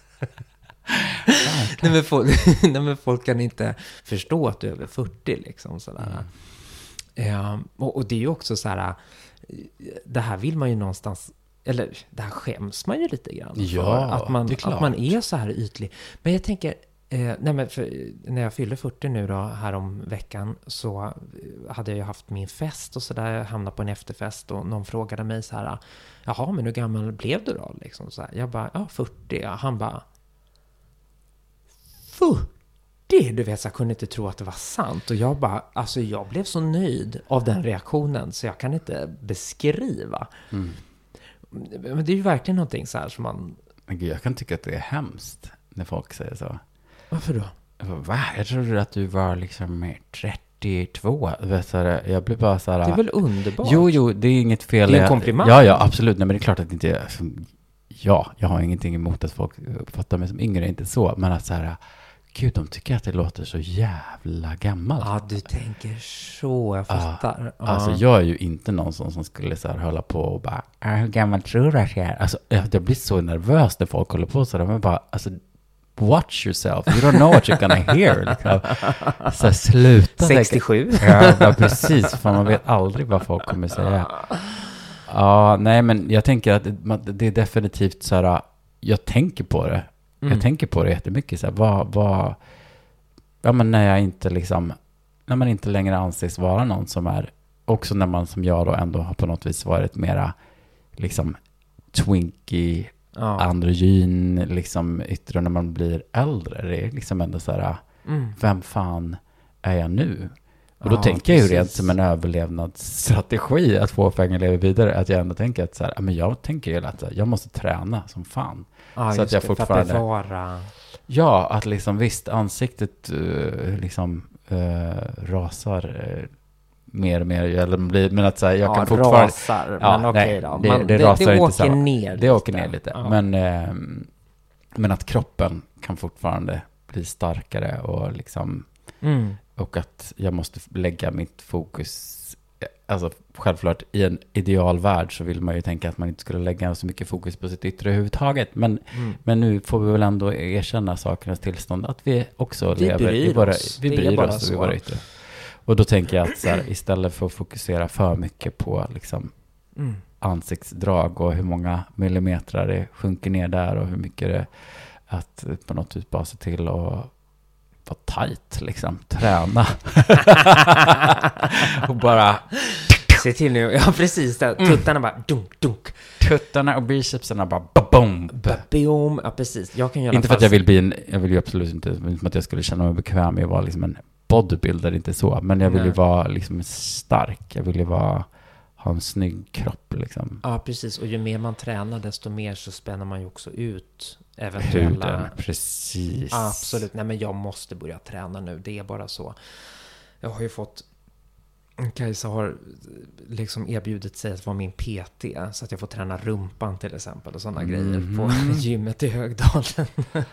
(laughs) nej, men folk, (laughs) nej, men folk kan inte förstå att du är över 40 liksom sådär. Ja, och, och det är ju också så här, eh, det här vill man ju någonstans, eller det här skäms man ju lite grann för. Ja, att, man, att man är så här ytlig. Men jag tänker, eh, nej för, när jag fyllde 40 nu då, här om veckan, så eh, hade jag ju haft min fest och så där, jag hamnade på en efterfest och någon frågade mig så här, jaha, men hur gammal blev du då? Liksom så här. Jag bara, ja 40. Ja. Han bara, 40? Du vet, så jag kunde inte tro att det var sant. Och jag bara, alltså jag blev så nöjd av den reaktionen så jag kan inte beskriva. Mm. Men det är ju verkligen någonting så här som man, Men gud, jag kan tycka att det är hemskt när folk säger så. varför då? Jag bara, Va? Jag trodde att du var liksom 32. Vet du, så här, jag blir bara så här... Det är väl underbart? Jo, jo, det är inget fel. Det är en komplimang. Ja, ja, absolut. Nej, men det är klart att det inte är... Ja, jag har ingenting emot att folk uppfattar mig som yngre, inte så. Men att så här, gud, de tycker att det låter så jävla gammalt. Ja, du tänker så, jag fattar. Ja. Alltså jag är ju inte någon sån som skulle så här hålla på och bara, "Ah, hur gammal tror du att jag är? Alltså jag blir så nervös när folk håller på sådär. Men bara, alltså watch yourself. You don't know what you're gonna hear. (laughs) Liksom. Så här, sluta. tänka- 67. Ja, ja, precis. För man vet aldrig vad folk kommer säga. Ja, nej, men jag tänker att det, det är definitivt så här, jag tänker på det. Mm. Jag tänker på det jättemycket. Så här, vad, vad, ja men när jag inte liksom, när man inte längre anses vara någon som är, också när man som jag då ändå har på något vis varit mera, liksom, twinky, Ja. androgyn, liksom yttre när man blir äldre. Det är liksom ändå så här, Mm. vem fan är jag nu? Och då Ja, tänker jag ju rent som en överlevnadsstrategi att få fången lever vidare, att jag ändå tänker att så här, men jag tänker ju att jag måste träna som fan. Ja, Så att jag det, fortfarande- För att bevara... Ja, att liksom visst, ansiktet eh, liksom eh, rasar eh, mer och mer, eller blir, men att så här, jag ja, kan fortfarande... rasar. Ja, men okej nej, då. det- Man, det det, rasar det, inte åker samma. ner Det åker ner lite. Ja. Men, men att kroppen kan fortfarande bli starkare och liksom Mm. och att jag måste lägga mitt fokus Alltså självklart i en idealvärld så vill man ju tänka att man inte skulle lägga så mycket fokus på sitt yttre överhuvudtaget. Men, Mm. men nu får vi väl ändå erkänna sakernas tillstånd. Att vi också Vi lever i våra, oss. vi är bryr oss i så. våra yttre. Och då tänker jag att så här, istället för att fokusera för mycket på liksom Mm. ansiktsdrag och hur många millimeter det sjunker ner där och hur mycket det att på något vis bara se till att vara tajt liksom, träna. (laughs) och bara Se till nu, ja precis, där, Mm. tuttarna bara dunk, dunk. tuttarna och bicepsarna bara boom. Boom, ja precis. Jag kan alla Inte för att jag vill bli en, jag vill ju absolut inte, som att jag skulle känna mig bekväm med att vara liksom en bodybuilder, inte så. Men jag vill ju vara liksom stark, jag vill ju vara, ha en snygg kropp liksom. Ja, precis. Och ju mer man tränar, desto mer så spänner man ju också ut eventuella... Huden, precis. Absolut. Nej, men jag måste börja träna nu. Det är bara så. Jag har ju fått... Kajsa har liksom erbjudit sig att vara min PT, så att jag får träna rumpan till exempel och sådana grejer på Mhm. (laughs) gymmet i Högdalen. (laughs)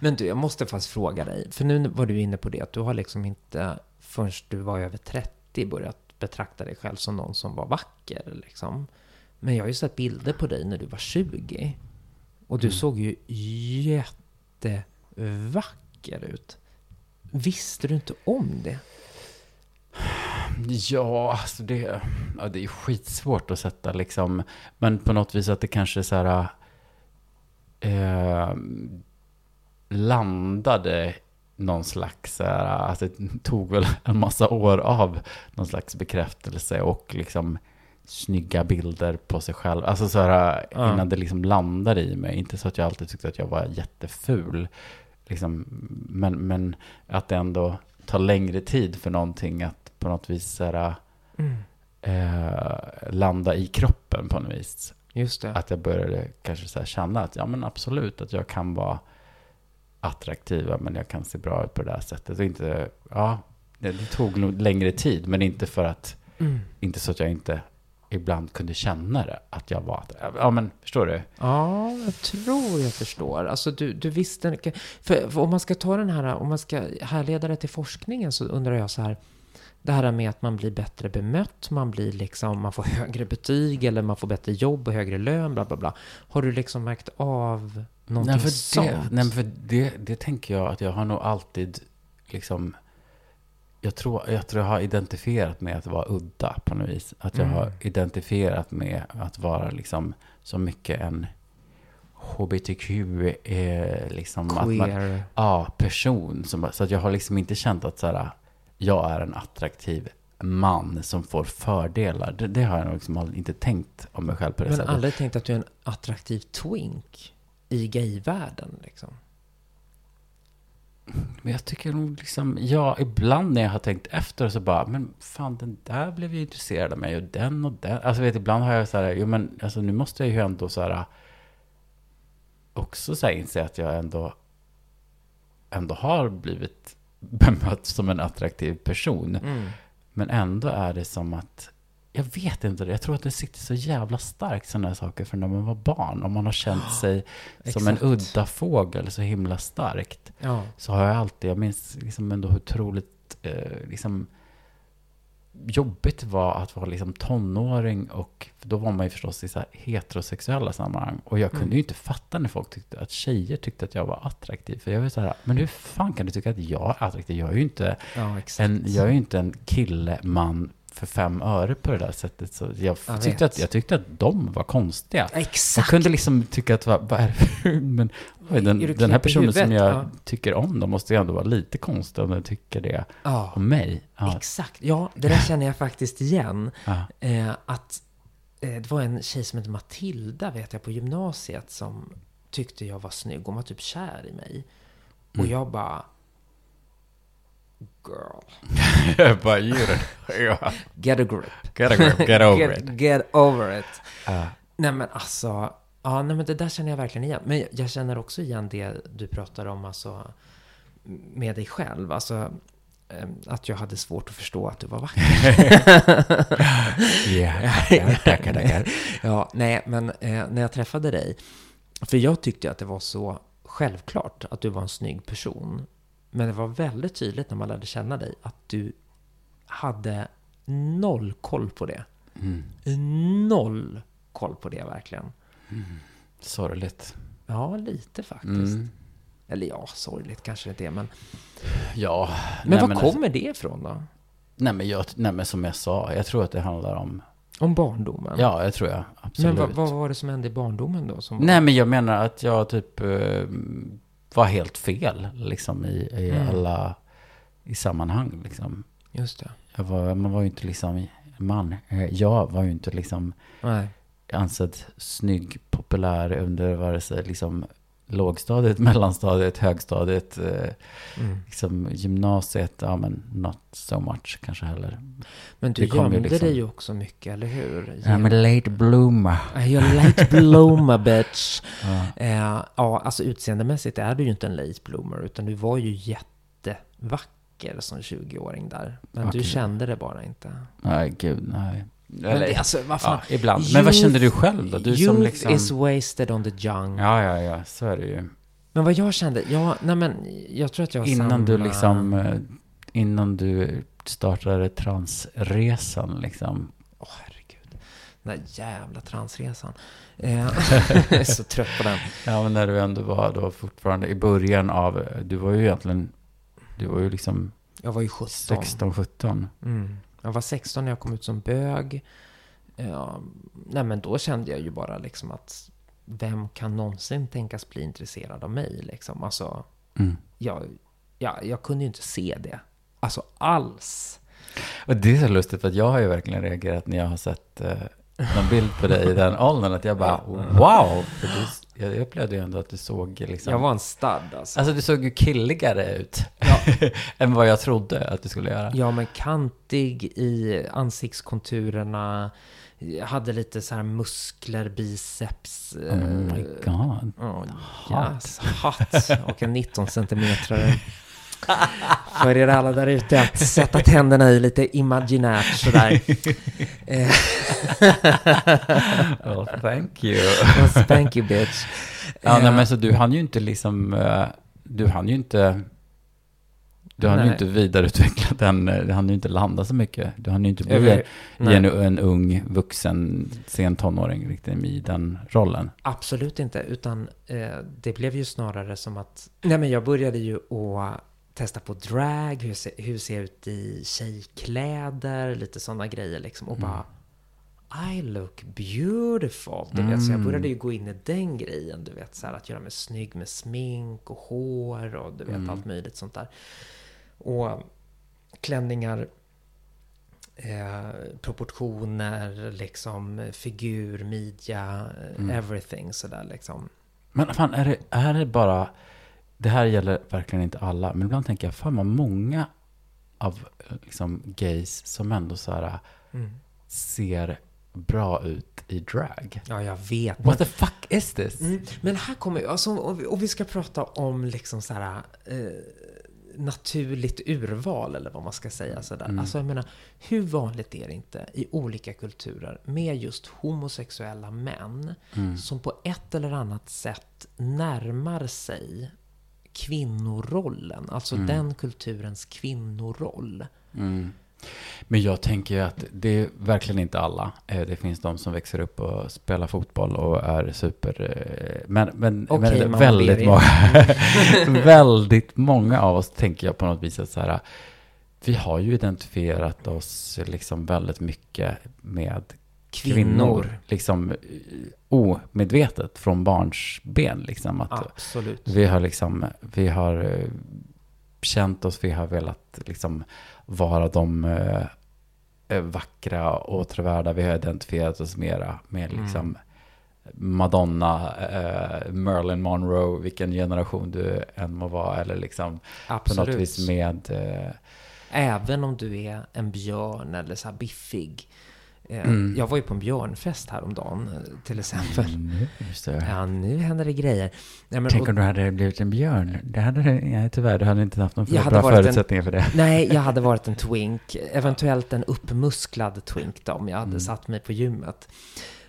Men du, jag måste faktiskt fråga dig, för nu var du inne på det, att du har liksom inte förrän du var över 30 börjat betrakta dig själv som någon som var vacker. Liksom. Men jag har ju sett bilder på dig när du var 20. Och du Mm. såg ju jättevacker ut. Visste du inte om det? Ja, alltså det, ja, det är skitsvårt att sätta liksom. Men på något vis att det kanske är så här... Eh, landade någon slags, alltså det tog väl en massa år av någon slags bekräftelse och liksom snygga bilder på sig själv. Alltså så här, innan det liksom landade i mig. Inte så att jag alltid tyckte att jag var jätteful. Liksom, men, men att det ändå tar längre tid för någonting att på något vis så här, Mm. eh, landa i kroppen på något vis. Just det. Att jag började kanske så känna att ja men absolut att jag kan vara attraktiva, men jag kan se bra ut på det där sättet. Och inte, ja, det, det tog nog längre tid, men inte för att, Mm. inte så att jag inte ibland kunde känna det, att jag var, ja men förstår du? Ja, jag tror jag förstår. Alltså du, du visste. För, för om man ska ta den här, om man ska härleda det till forskningen så undrar jag så här. Det här med att man blir bättre bemött, man blir liksom, man får högre betyg eller man får bättre jobb och högre lön, bla bla bla. Har du liksom märkt av någonting Nej, för, sånt? det, nej, för det, det tänker jag att jag har nog alltid liksom... Jag tror, jag tror jag har identifierat med att vara udda på något vis. Att jag Mm. har identifierat med att vara liksom så mycket en hbtq, eh, liksom att man, Queer. ja, person. Som, så att jag har liksom inte känt att så här, jag är en attraktiv man som får fördelar. Det, det har jag nog liksom inte tänkt om mig själv på det Men sättet. aldrig tänkt att du är en attraktiv twink i gayvärlden liksom? Men jag tycker nog liksom, ja, ibland när jag har tänkt efter så bara, men fan den där blev ju intresserad av mig och den och den. Alltså vet, ibland har jag så här, jo men alltså nu måste jag ju ändå så här, också så här inse att jag ändå, ändå har blivit (laughs) bemött som en attraktiv person. Mm. Men ändå är det som att, jag vet inte, jag tror att det sitter så jävla starkt sådana här saker för när man var barn. Om man har känt (gasps) sig som en exakt. udda fågel så himla starkt Ja. så har jag alltid, jag minns liksom ändå hur otroligt eh, liksom, jobbigt det var att vara liksom tonåring och då var man ju förstås i så heterosexuella sammanhang. Och jag kunde Mm. ju inte fatta när folk tyckte att tjejer tyckte att jag var attraktiv. För jag var så här, men hur fan kan du tycka att jag är attraktiv? Jag är ju inte ja, en, jag är ju inte en kille, man för fem öre på det där sättet. Så jag, Jag tyckte, vet. att, jag tyckte att de var konstiga. Jag Exakt! kunde liksom tycka att, vad, är det (laughs) men oj, den, den här personen som jag Ja. tycker om, de måste ju ändå vara lite konstig om den tycker det Ja. om mig. Ja, Exakt, ja det där känner jag faktiskt igen. ja. Eh, att eh, det var en tjej som hette Matilda vet jag på gymnasiet som tyckte jag var snygg. Hon var typ kär i mig. Och Mm. jag bara... Girl, (laughs) bara djuren. Ja. get a grip. Get, a grip, get over get, it. Get over it. Ja. Nej men alltså, ja nej men det där känner jag verkligen igen. Men jag, känner också igen det du pratar om alltså med dig själv. Alltså eh, att jag hade svårt att förstå att du var vacker. (laughs) Ja, tackar, tackar, tackar. Ja, nej, men eh, när jag träffade dig, för jag tyckte att det var så självklart att du var en snygg person. Men det var väldigt tydligt när man lärde känna dig att du hade noll koll på det. Mm. Noll koll på det verkligen. Sorgligt. Ja, lite faktiskt. Mm. Eller ja, sorgligt kanske det är, men... Ja. Men nej, var alltså- kommer det ifrån då? Nej men, jag, nej men som jag sa, jag tror att det handlar om... Om barndomen? Ja, jag tror jag. Absolut. Men vad, vad var det som hände i barndomen då? Som Nej, men jag menar att jag typ eh, var helt fel liksom i, i Mm. alla i sammanhang liksom. Just det. Jag var, man var ju inte liksom man. Eh, Jag var ju inte liksom Nej. ansedd snygg, populär under vare sig liksom lågstadiet, (laughs) mellanstadiet, högstadiet, eh, Mm. liksom gymnasiet, ja men not so much kanske heller. Men du Det kom ju gömde liksom- dig ju också mycket, eller hur? I'm a late bloomer. You're late bloomer (laughs) bitch. Ja. Eh, ja, alltså utseendemässigt är du ju inte en late bloomer, utan du var ju jättevacker som 20-åring där. Men du Okej. kände det bara inte. Nej, gud, nej. Men det, alltså, vad fan? ja, ibland. Men vad Youth- kände du själv då? Du Youth som liksom... is wasted on the young. Ja, ja, ja, så är det ju. Men vad jag kände, ja, nej men jag tror att jag Innan samma... du liksom, eh, innan du startade transresan liksom. Åh herregud. Den där jävla transresan. Eh, (laughs) jag är så trött på den. Ja, men när du ändå var då fortfarande i början av, du var ju egentligen, du var ju liksom Jag var ju 17. 16, 17. Mm. Jag var 16 när jag kom ut som bög. Ja, nej men då kände jag ju bara liksom att vem kan någonsin tänkas bli intresserad av mig liksom? Alltså, Mm. jag, ja, jag kunde ju inte se det. Alltså alls. Och det är så lustigt för att jag har ju verkligen reagerat när jag har sett eh, någon bild på dig i den åldern. Att jag bara wow! För du, jag upplevde ju ändå att du såg liksom... Jag var en stud alltså. Alltså du såg ju killigare ut. (laughs) än vad jag trodde att du skulle göra. Ja, men kantig i ansiktskonturerna. Jag hade lite så här muskler, biceps. Oh my eh, god. Oh, Hot. yes, hot. Och en 19 centimeter. (laughs) För er alla där ute att sätta tänderna i lite imaginärt sådär. (laughs) Eh, (laughs) Oh, thank you. och spank you bitch. Ja, nej, Eh, men så du hann ju inte liksom, eh, du hann ju inte, du hann ju Nej. inte vidareutveckla den, du hann ju inte landa så mycket. Du hann ju inte bli en, en ung, vuxen, sen tonåring riktigt i den rollen. Absolut inte, utan eh, det blev ju snarare som att... Nej, men jag började ju att testa på drag, hur, se, hur ser jag ut i tjejkläder, lite sådana grejer liksom. Och bara... I look beautiful. Du vet, så jag började ju gå in i den grejen, du vet, så här, att göra mig snygg med smink och hår och du vet, allt möjligt sånt där. Och klänningar, eh, proportioner, liksom figur, midja, eh, everything sådär liksom. Men fan, är det, är det bara, det här gäller verkligen inte alla, men ibland tänker jag, fan vad många av liksom, gays som ändå så här Mm. ser bra ut i drag. Ja, jag vet. What the fuck is this? Mm, men här kommer alltså, och, vi, och vi ska prata om liksom så här, eh, naturligt urval eller vad man ska säga. Sådär. Mm. Alltså jag menar, hur vanligt är det inte i olika kulturer med just homosexuella män Mm. som på ett eller annat sätt närmar sig kvinnorollen, alltså Mm. den kulturens kvinnoroll. Mm. Men jag tänker att det är verkligen inte alla. Eh, Det finns de som växer upp och spelar fotboll och är super... eh, Men, men, Okej, men väldigt, många, (laughs) (laughs) väldigt många av oss tänker jag på något vis att så här, vi har ju identifierat oss liksom väldigt mycket med kvinnor. Kvinnor. Liksom eh, omedvetet från barns ben. Liksom, att Absolut. vi har liksom, vi har eh, känt oss, vi har velat liksom vara de eh, eh, vackra och åtråvärda. Vi har identifierat oss mera med Mm. liksom Madonna, eh, Marilyn Monroe, vilken generation du än må vara. Eller liksom på något vis med... Eh, Även om du är en björn eller så här biffig. Eh, Mm. Jag var ju på en björnfest häromdagen eh, till exempel. mm. Ja, nu händer det grejer. Nej, men, Tänk och, om du hade blivit en björn. Det hade, nej, tyvärr, du hade inte haft någon hade bra varit en- förutsättningar för det. nej, jag (laughs) hade varit en twink. Eventuellt en uppmusklad twink då, om jag hade Mm. satt mig på gymmet.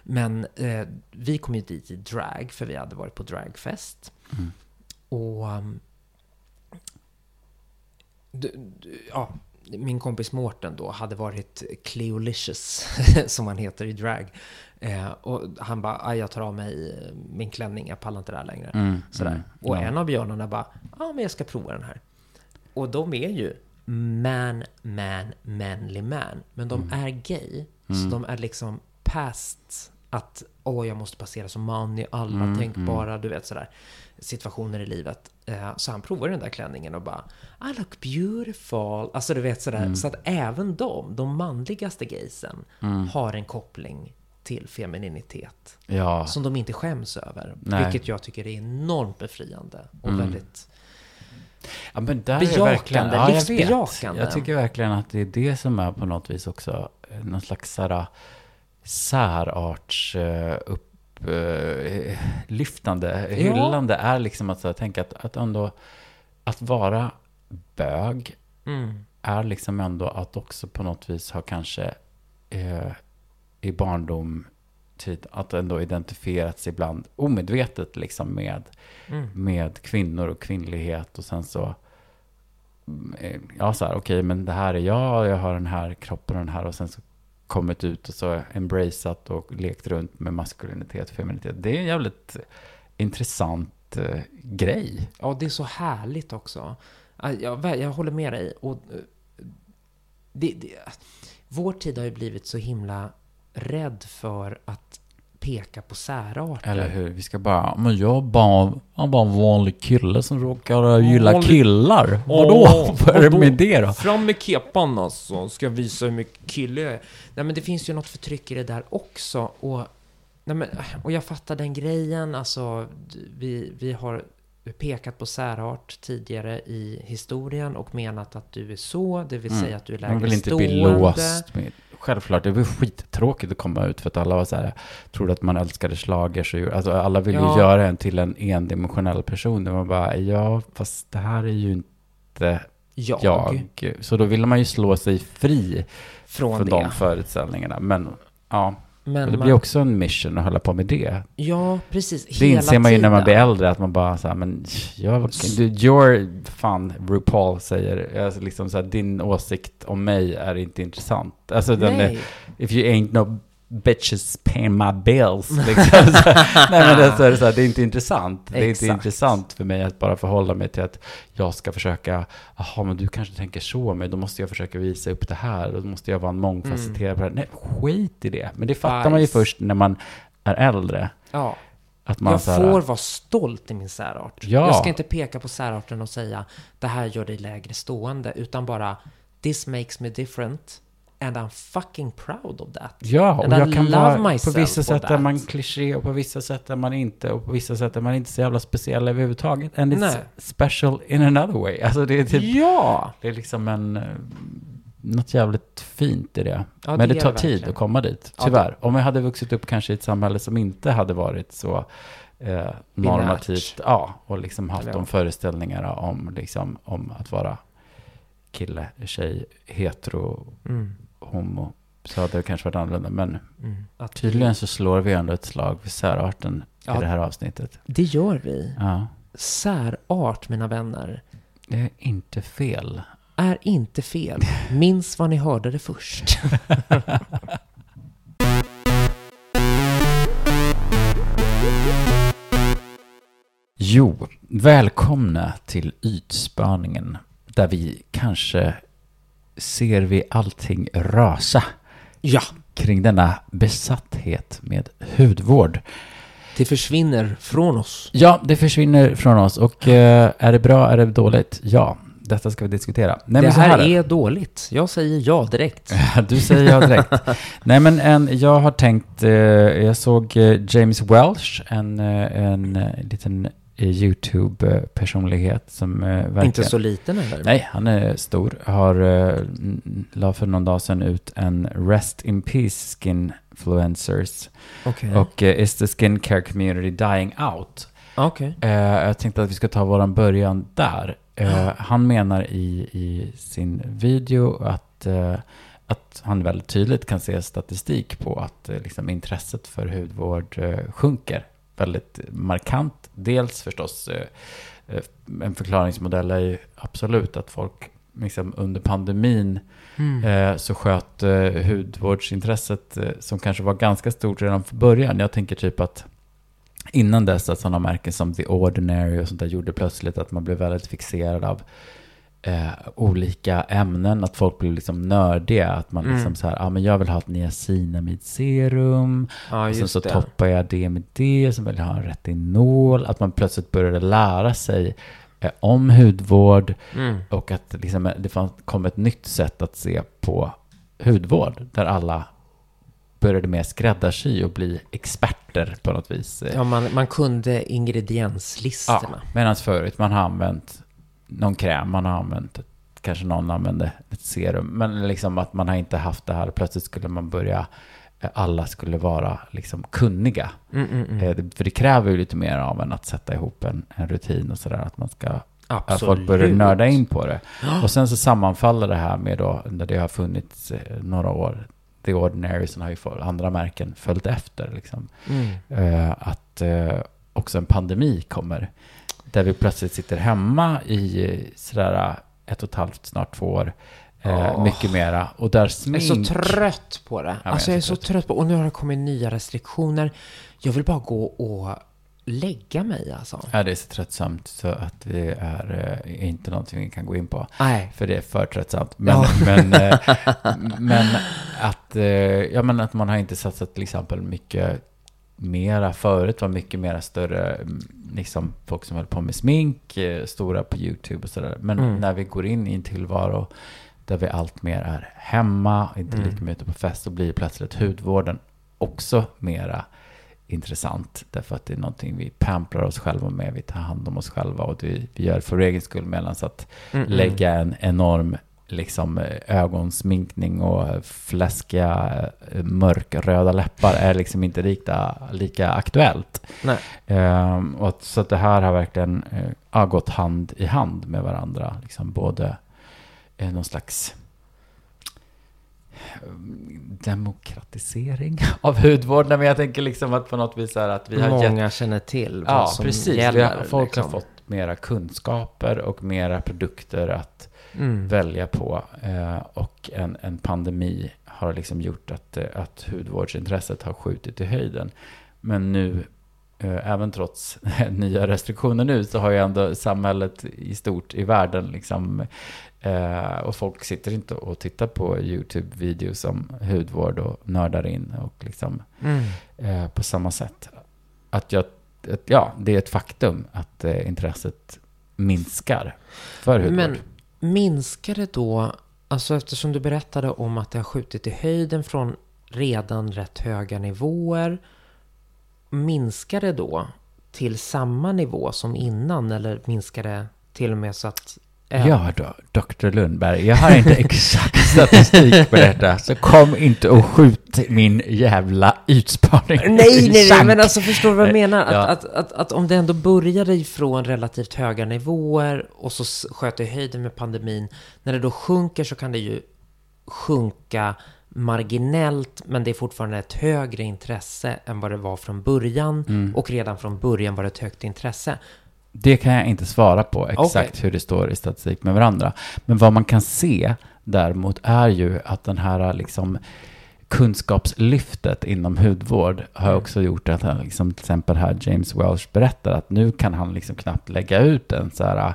Men eh, vi kom ju dit i drag, för vi hade varit på dragfest. Mm. Och... um, du, du, ja, min kompis Mårten då hade varit Cleolicious, (laughs) som han heter i drag. Eh, och han bara, "Aj, jag tar av mig eh, min klänning, jag pallar inte det här längre. Mm, Sådär. mm, och ja. en av björnarna bara, ja men jag ska prova den här. Och de är ju man, man, manly man. Men de Mm. är gay. Så de är liksom past att, åh jag måste passera som man i alla Mm, tänkbara, du vet sådär, situationer i livet. Eh, Så han provar den där klänningen och bara, I look beautiful. Alltså du vet sådär, Mm. så att även de, de manligaste gaysen, Mm. har en koppling till femininitet. Ja, Som de inte skäms över. Nej. Vilket jag tycker är enormt befriande. Och Mm. väldigt... Ja, men där är Bejakande, ja, jag livsbejakande. Jag tycker verkligen att det är det som är på något vis också eh, någon slags såhär, särarts uh, upplyftande, Ja. hyllande är liksom att så här, tänka att, att ändå att vara bög Mm. är liksom ändå att också på något vis ha kanske eh, i barndom tid, att ändå identifierats ibland omedvetet liksom med Mm. med kvinnor och kvinnlighet och sen så mm, eh, ja så här okej men det här är jag, jag har den här kroppen och den här och sen så kommit ut och så embraceat och lekt runt med maskulinitet och feminitet. Det är en jävligt intressant eh, grej. Ja, det är så härligt också. Jag, jag håller med dig. Och, eh, det, det, vår tid har ju blivit så himla rädd för att peka på särarter. Eller hur? Vi ska bara, men jag är bara, jag är bara en vanlig kille som råkar gilla Vanlig- killar. Vadå? (laughs) Vad är det med det då? Fram med kepan alltså, ska jag visa hur mycket kille jag är. Nej men det finns ju något förtryck i det där också. Och nej men, och jag fattar den grejen. Alltså, vi, vi har pekat på särart tidigare i historien och menat att du är så, det vill Mm. säga att du är Man vill inte lägre bli stående. låst. Med, självklart, det var skittråkigt att komma ut för att alla var så här, trodde att man älskade och gjorde- Alltså alla vill ju Ja. göra en till en endimensionell person. Och man bara, ja, fast det här är ju inte Jag, jag. Så då ville man ju slå sig fri från från de föreställningarna. Men ja, Men och det blir också en mission att hålla på med det. Ja, precis. Det hela inser man ju när man blir tiden. äldre, att man bara så här, men jag, du, your, fan, RuPaul säger, alltså liksom så här, din åsikt om mig är inte intressant. Alltså den är, if you ain't no bitches paying my bills. Liksom. (laughs) så, nej men det, så är det, så här, det är inte intressant. Det är inte intressant för mig att bara förhålla mig till att jag ska försöka, jaha men du kanske tänker så, men då måste jag försöka visa upp det här, och då måste jag vara en mångfacetterad mm. Nej, skit i det. Men det fattar man ju först när man är äldre. Ja, Att man jag här, får vara stolt i min särart. Ja. Jag ska inte peka på särarten och säga det här gör dig lägre stående, utan bara this makes me different and I'm fucking proud of that. Ja, och And I jag kan love vara, på vissa sätt är man kliché och på vissa sätt är man inte och på vissa sätt är man inte så jävla speciell överhuvudtaget. And it's Nej. special in another way. Alltså det är typ, Ja! det är liksom en, eh, något jävligt fint i det. Ja, Men det, är tar tid verkligen. att komma dit, Ja, tyvärr. Om jag hade vuxit upp kanske i ett samhälle som inte hade varit så eh, normativt, ja, och liksom haft Eller de ja. föreställningarna om, liksom, om att vara kille, tjej, hetero, Mm. Homo, så hade det kanske varit annorlunda. Men Mm. Att Tydligen så slår vi ändå ett slag för särarten Ja. i det här avsnittet. Det gör vi. Ja. Särart, mina vänner, Det är inte fel. är inte fel. Minns vad ni hörde det först. (laughs) Jo, välkomna till ytspaningen. Där vi kanske ser vi allting rasa ja, kring denna besatthet med hudvård. det försvinner från oss. Ja, det försvinner från oss. Och eh, är det bra, är det dåligt? Ja, detta ska vi diskutera. Nej, det så här är dåligt. Jag säger ja direkt. (laughs) Du säger jag direkt. (laughs) Nej men en, jag har tänkt, eh, jag såg eh, James Welsh, en, eh, en eh, liten YouTube-personlighet som eh, verkligen... Inte så liten eller? Nej, han är stor. Har, eh, la för någon dag sedan ut en Rest in Peace Skinfluencers. Okej. Och eh, Is the skincare community dying out? Eh, jag tänkte att vi ska ta våran början där. Eh, han menar i, i sin video att, eh, att han väldigt tydligt kan se statistik på att eh, liksom, intresset för hudvård eh, sjunker väldigt markant. Dels förstås, eh, eh, en förklaringsmodell är ju absolut att folk liksom, under pandemin Mm. eh, så sköt hudvårdsintresset som kanske var ganska stort redan från början. Jag tänker typ att innan dess att sådana märken som The Ordinary och sånt där gjorde plötsligt att man blev väldigt fixerad av eh, olika ämnen, att folk blev liksom nördiga, att man Mm. liksom så här, ja ah, men jag vill ha ett niacinamid-serum, Ja, och sen så det. toppar jag det med det, så vill jag ha en retinol, att man plötsligt började lära sig eh, om hudvård, Mm. och att liksom, det fanns, kom ett nytt sätt att se på hudvård, där alla började mer skräddarsy och bli experter på något vis. Ja, man, man kunde ingredienslistorna. Medan förut man har använt någon kräm, man har använt, kanske någon använde ett serum, men liksom att man har inte haft det här, plötsligt skulle man börja, eh, alla skulle vara liksom kunniga. Mm, mm, mm. Eh, För det kräver ju lite mer av en att sätta ihop en, en rutin och sådär, att man ska att Absolut. folk börjar nörda in på det. Och sen så sammanfaller det här med då, när det har funnits eh, några år, The Ordinary, som har ju andra märken följt efter. Liksom. Mm. Att också en pandemi kommer. Där vi plötsligt sitter hemma i sådär eh, ett och ett halvt, snart två år. Åh. Mycket mera. Och där Jag är smink... så trött på det. men alltså jag är så så trött på Och nu har det kommit nya restriktioner. Jag vill bara gå och lägga mig alltså. Ja, det är så tröttsamt så att det är eh, inte någonting vi kan gå in på. Nej. För det är för tröttsamt. Men, Ja. men, eh, (laughs) men, att, eh, ja, men att man har inte satsat till exempel mycket mera. Förut var mycket mera större, mm, liksom folk som höll på med smink, eh, stora på YouTube och sådär. Men Mm. när vi går in i en tillvaro där vi allt mer är hemma, inte Mm. lika mycket på fest, så blir plötsligt hudvården också mera intressant. Därför att det är någonting vi pamprar oss själva med. Vi tar hand om oss själva och det, vi gör för egen skull. Medan att mm. lägga en enorm liksom, ögonsminkning och fläskiga eh, mörkröda läppar är liksom inte lika, lika aktuellt. Ehm, och att, så att det här har verkligen eh, ja, gått hand i hand med varandra. Liksom både eh, någon slags eh, demokratisering (laughs) av hudvård. Nej, Men jag tänker liksom att på något vis är att vi har gett Många känner till vad Ja, som precis. gäller. Vi har, folk liksom. har fått mera kunskaper och mera produkter att Mm. välja på. Eh, och en, en pandemi har liksom gjort att, eh, att hudvårdsintresset har skjutit i höjden. Men nu, eh, även trots (laughs) nya restriktioner nu, så har ju ändå samhället i stort i världen liksom eh, och folk sitter inte och tittar på YouTube-videos om hudvård och nördar in och liksom Mm. på samma sätt. Att jag, ja, det är ett faktum att eh, intresset minskar för hudvård. Men minskar det då, alltså eftersom du berättade om att det har skjutit i höjden från redan rätt höga nivåer, minskar det då till samma nivå som innan eller minskar det till och med så att... Ja då, Dr. Lundberg, jag har inte exakt statistik på detta, så kom inte och skjut min jävla utspaning. Nej, nej, nej, men alltså förstår du vad jag menar? Att, Ja. att, att, att om det ändå började ifrån relativt höga nivåer och så sköt det i höjden med pandemin, när det då sjunker så kan det ju sjunka marginellt, men det är fortfarande ett högre intresse än vad det var från början. Mm. Och redan från början var det ett högt intresse. Det kan jag inte svara på exakt Okej. hur det står i statistik med varandra. Men vad man kan se däremot är ju att den här liksom kunskapslyftet inom hudvård har Mm. också gjort att han, liksom, till exempel här James Welsh berättar att nu kan han liksom knappt lägga ut en, så här,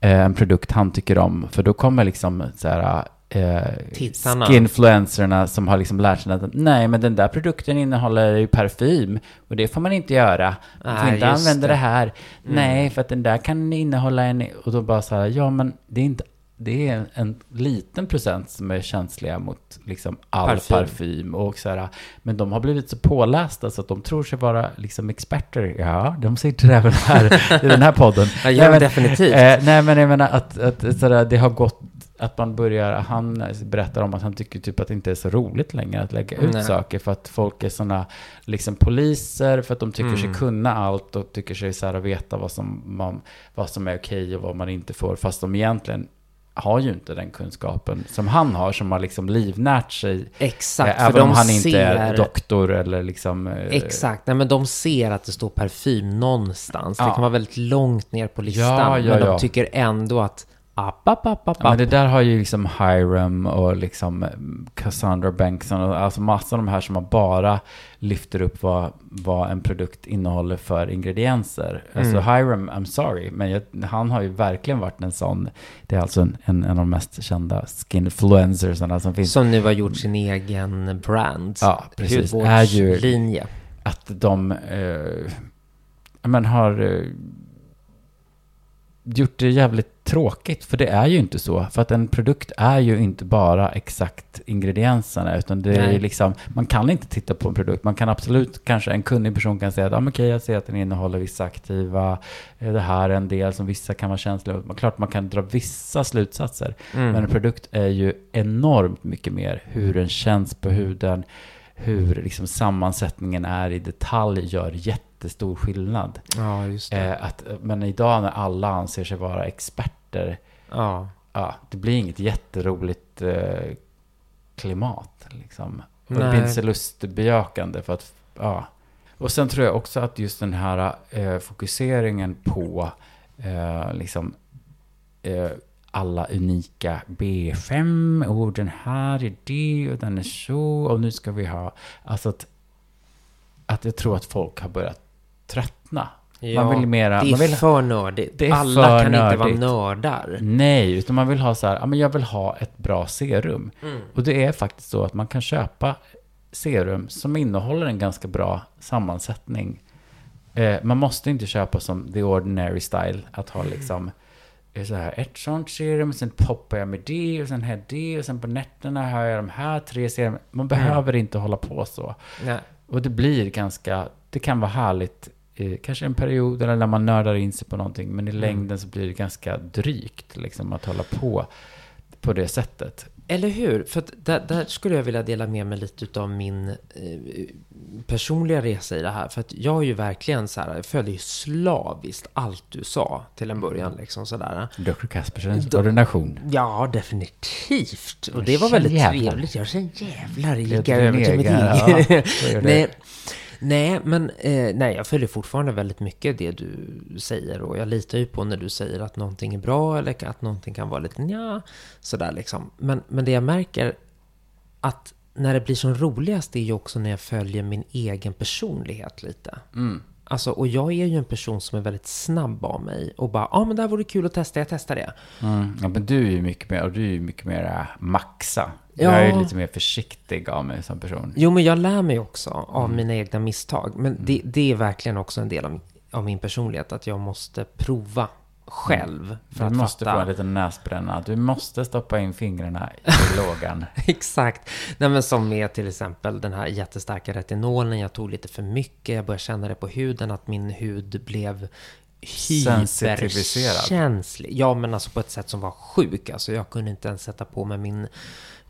eh, en produkt han tycker om. För då kommer liksom så här, eh, skinfluencerna som har liksom lärt sig att nej, men den där produkten innehåller ju parfym och det får man inte göra. Man får Nej, inte använda det, det. här. Mm. Nej, för att den där kan innehålla en... Och då bara så här, ja men det är inte... Det är en, en liten procent som är känsliga mot liksom all Parfym. parfym. och så här, men de har blivit så pålästa så att de tror sig vara liksom experter. Ja, de sitter även här (laughs) i den här podden. Ja, Nej, men- definitivt. Eh, nej, men jag menar att, att sådär, det har gått, att man börjar, han berättar om att han tycker typ att det inte är så roligt längre att lägga ut Nej. saker för att folk är sådana liksom poliser för att de tycker sig Mm. kunna allt och tycker sig så här veta vad som, man, vad som är okej och vad man inte får fast de egentligen har ju inte den kunskapen som han har som har liksom livnärt sig Exakt, eh, även om han inte är ser... doktor eller liksom eh, Exakt, nej men de ser att det står parfym någonstans. Det Ja. kan vara väldigt långt ner på listan, Ja, ja, men de tycker ändå att app, app, app, app, Ja, men det där har ju liksom Hiram och liksom Cassandra Bankson och alltså massa av de här som har bara lyfter upp vad, vad en produkt innehåller för ingredienser. Alltså Mm. Hiram, I'm sorry, men jag, han har ju verkligen varit en sån. Det är alltså en, en, en av de mest kända skinfluencersarna som finns. Som nu har gjort sin egen brand. Ja, precis. Är ju- Hudvårdslinje. Att de eh, men har eh, gjort det jävligt tråkigt, för det är ju inte så. För att en produkt är ju inte bara exakt ingredienserna, utan det är Nej. ju liksom, man kan inte titta på en produkt. Man kan absolut, kanske en kunnig person kan säga att, ah, men okej, jag ser att den innehåller vissa aktiva, eh, det här är en del som vissa kan vara känsliga. Men Klart man kan dra vissa slutsatser, Mm. men en produkt är ju enormt mycket mer hur den känns på huden, hur liksom sammansättningen är i detalj gör jättestor skillnad. Ja. Eh, att, men idag när alla anser sig vara experter, Ja. ja, det blir inget jätteroligt eh, klimat. Liksom. Och det blir inte så lustbejakande för att, ja. Och sen tror jag också att just den här eh, fokuseringen på eh, liksom eh, alla unika B5 och den här är det och den är så och nu ska vi ha, alltså att, att jag tror att folk har börjat tröttna. Ja. Man vill mera, det är man vill för nördigt. Det är Alla för kan inte vara nördigt. nördar. Nej, utan man vill ha så här, ja men jag vill ha ett bra serum. Mm. Och det är faktiskt så att man kan köpa serum som innehåller en ganska bra sammansättning. Eh, man måste inte köpa som the ordinary style, att ha liksom eh, så här, ett sånt serum, sen poppar jag med det och sen här det och sen på nätterna har jag de här tre serum. Man behöver inte hålla på så. Nej. Och det blir ganska, det kan vara härligt, eh, kanske en period eller när man nördar in sig på någonting, men i Mm. längden så blir det ganska drygt liksom att hålla på på det sättet. Eller hur? För där, där skulle jag vilja dela med mig lite av min eh, personliga resa i det här. För att jag är ju verkligen så här, jag följde ju slaviskt allt du sa till en början. Liksom sådär. Dr. Kaspersens ordination. Ja, definitivt. Och det var väldigt jävlar. trevligt. Jag känner jävlar, gick jag din över till mitt eget. ja, (laughs) nej, nej, men eh, nej, jag följer fortfarande väldigt mycket det du säger. Och jag litar ju på när du säger att någonting är bra eller att någonting kan vara lite nja, sådär liksom. Men, men det jag märker att när det blir som roligast är ju också när jag följer min egen personlighet lite. Mm. Alltså, och jag är ju en person som är väldigt snabb av mig och bara, ja ah, men det här vore kul att testa, jag testar det. Mm. Ja, men du är ju mycket mer, och du är ju mycket mer maxa. Ja. Jag är lite mer försiktig av mig som person. Jo, men jag lär mig också av mina egna misstag. Men det, det är verkligen också en del av, av min personlighet, att jag måste prova själv. För Du måste fatta. få en liten näsbränna. Du måste stoppa in fingrarna i (laughs) lågan. Exakt. Nej, men som med till exempel den här jättestarka retinolen. Jag tog lite för mycket. Jag började känna det på huden, att min hud blev hyperkänslig. Ja, men alltså på ett sätt som var sjuk. Alltså jag kunde inte ens sätta på mig min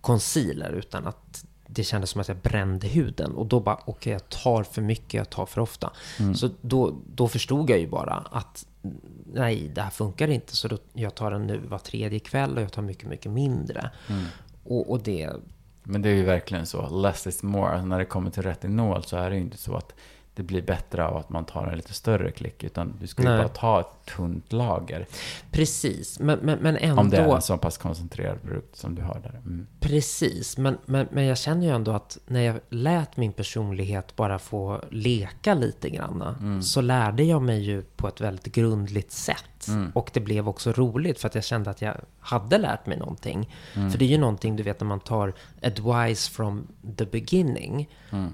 concealer utan att det kändes som att jag brände huden. Och då bara, okej, jag tar för mycket, jag tar för ofta. Så då, då förstod jag ju bara att nej, det här funkar inte. Så då, jag tar den nu var tredje kväll och jag tar mycket, mycket mindre. Och, och det, Men det är ju verkligen så. Less is more. Alltså när det kommer till retinol så är det ju inte så att det blir bättre av att man tar en lite större klick. Utan du ska ju bara ta ett tunt lager. Precis, men, men, men ändå... Om det är en så pass koncentrerad produkt som du har där. Mm. Precis, men, men, men jag känner ju ändå att när jag lät min personlighet bara få leka lite grann Mm. så lärde jag mig ju på ett väldigt grundligt sätt. Mm. Och det blev också roligt för att jag kände att jag hade lärt mig någonting. Mm. För det är ju någonting, du vet, när man tar advice from the beginning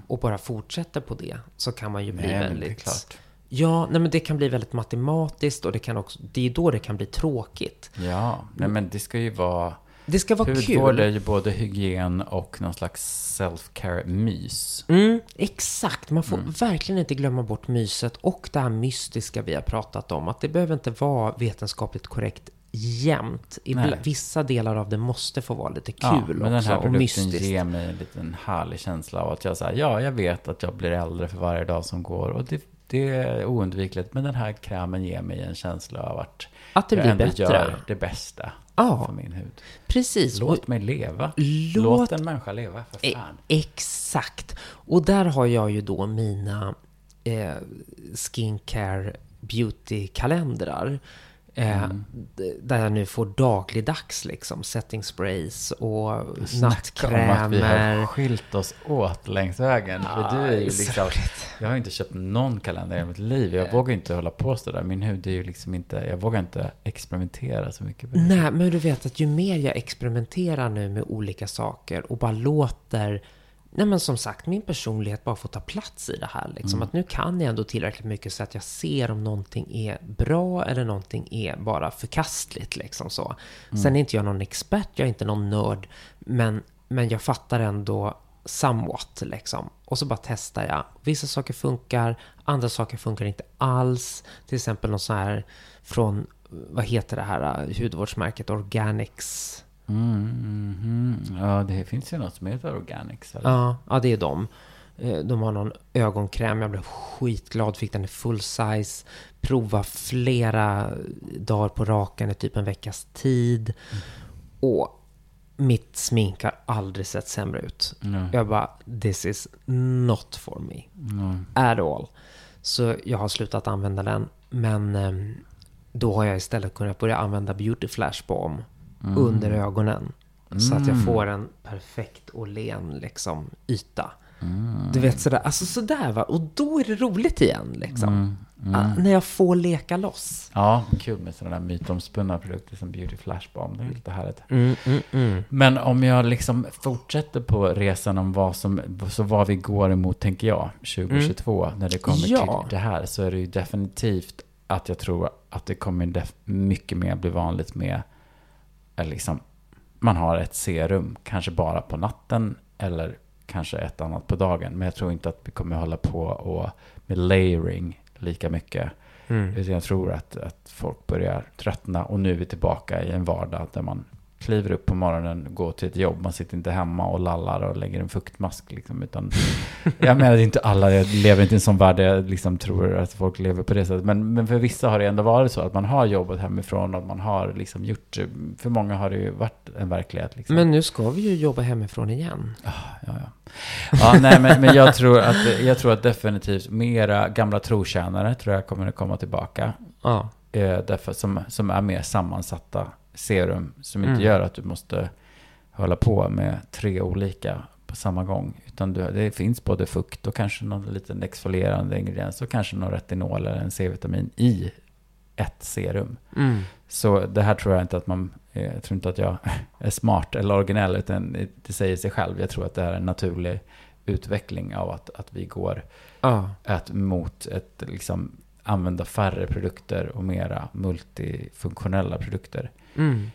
och bara fortsätter på det så kan man ju bli Mm. Nej, väldigt... klart. Ja, nej, men det kan bli väldigt matematiskt och det kan också... Det är då det kan bli tråkigt. Ja, nej men det ska ju vara... Det ska vara Hudvård kul. är ju både hygien och någon slags self-care-mys. Mm, exakt, man Mm. får verkligen inte glömma bort myset och det här mystiska vi har pratat om. Att det behöver inte vara vetenskapligt korrekt jämt. Nej. vissa delar av det måste få vara lite kul Ja, men den också här och produkten mystiskt. ger mig en liten härlig känsla av att jag säger ja, jag vet att jag blir äldre för varje dag som går. Och det, det är oundvikligt. Men den här krämen ger mig en känsla av att, Att det jag blir ändå bättre. gör det bästa Ja. för min hud. Precis. Låt mig leva. Låt- Låt en människa leva, för e- fan. exakt. Och där har jag ju då mina eh, skincare beauty-kalendrar. Eh, Mm. Där jag nu får dagligdags liksom setting sprays och Snacka om att vi har nattkrämer. skilt oss åt längs vägen. Ja, för du är ju liksom, jag har inte köpt någon kalender i mitt liv. Jag vågar inte hålla på sådär. Min hud är ju liksom inte, jag vågar inte experimentera så mycket. Nej, men du vet att ju mer jag experimenterar nu med olika saker och bara låter Nej men som sagt, min personlighet bara får ta plats i det här. Liksom. Att nu kan jag ändå tillräckligt mycket så att jag ser om någonting är bra eller någonting är bara förkastligt. Liksom så. Sen är inte jag någon expert, jag är inte någon nörd. Men, men jag fattar ändå somewhat liksom. Och så bara testar jag. Vissa saker funkar, andra saker funkar inte alls. Till exempel någon sån här från, vad heter det här uh, hudvårdsmärket, Organics. Mm, mhm. Ja, det finns ju något som heter Organics. Eller? Ja, ja, det är de. Eh, De har någon ögonkräm. Jag blev skitglad. Fick den i full size. Prova flera dagar på raken i typ en veckas tid. Och mitt smink har aldrig sett sämre ut. Mm. Jag bara, this is not for me. Mm. At all. Så jag har slutat använda den. Men ehm, då har jag istället kunnat börja använda Beauty Flash Balm under ögonen. Så att jag får en perfekt och len liksom, yta. Du vet sådär, alltså sådär va. Och då är det roligt igen liksom. Ah, när jag får leka loss. Ja, kul med sådana där mytomspunna produkter som Beauty Flash Balm. Det är lite härligt. Mm, mm, mm. Men om jag liksom fortsätter på resan om vad som, så vad vi går emot, tänker jag, 2022, när det kommer Ja. till det här, så är det ju definitivt att jag tror att det kommer mycket mer bli vanligt med, liksom, man har ett serum, kanske bara på natten, eller kanske ett annat på dagen. Men jag tror inte att vi kommer hålla på och med layering lika mycket. Mm. Jag tror att, att folk börjar tröttna och nu är vi tillbaka i en vardag där man kliver upp på morgonen, går till ett jobb, man sitter inte hemma och lallar och lägger en fuktmask. Liksom, utan, (laughs) jag menar, inte alla, jag lever inte i en sån värld där jag liksom tror att folk lever på det sättet. Men, men för vissa har det ändå varit så att man har jobbat hemifrån och man har liksom gjort, för många har det ju varit en verklighet. Liksom. Men nu ska vi ju jobba hemifrån igen. Ja, ja. ja nej, men, men jag, tror att, jag tror att definitivt mera gamla trotjänare tror jag kommer att komma tillbaka. Ja. Eh, därför, som, som är mer sammansatta serum som inte Mm. gör att du måste hålla på med tre olika på samma gång. Utan du, det finns både fukt och kanske någon liten exfolierande ingrediens och kanske någon retinol eller en C-vitamin i ett serum. Mm. Så det här tror jag inte att man, eh, jag tror inte att jag (laughs) är smart eller originell, utan det säger sig själv. Jag tror att det här är en naturlig utveckling av att, att vi går Ja. att mot ett, liksom, använda färre produkter och mera multifunktionella produkter. Mm.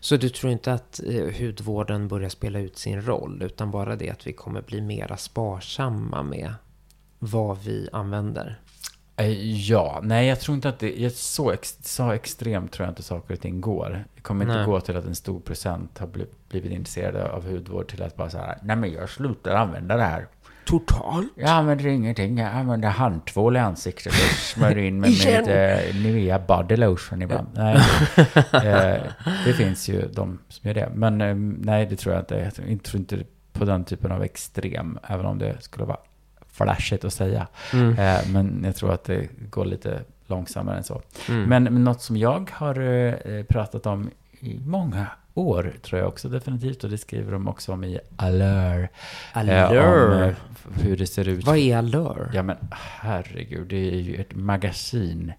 Så du tror inte att eh, hudvården börjar spela ut sin roll, utan bara det att vi kommer bli mera sparsamma med vad vi använder? Eh, Ja, nej jag tror inte att det, jag, så, ex, så extremt tror jag inte saker och ting går. Det kommer inte Nej. gå till att en stor procent har blivit, blivit intresserade av hudvård till att bara så här, nej men jag slutar använda det här. Totalt? Jag använder ingenting, jag använder handtvål i ansiktet och smörjer in med (laughs) Igen. lite Nivea body lotion ibland. Nej, eh, det finns ju de som gör det. Men eh, nej, det tror jag inte. Jag tror inte- tror inte på den typen av extrem, även om det skulle vara flashigt att säga. Mm. Eh, men jag tror att det går lite långsammare än så. Mm. Men, men något som jag har eh, pratat om i många år, tror jag också definitivt, och det skriver de också om i Allure. Eh, om Allure? eh, hur det ser ut. Vad är Allure? Ja men herregud, det är ju ett magasin.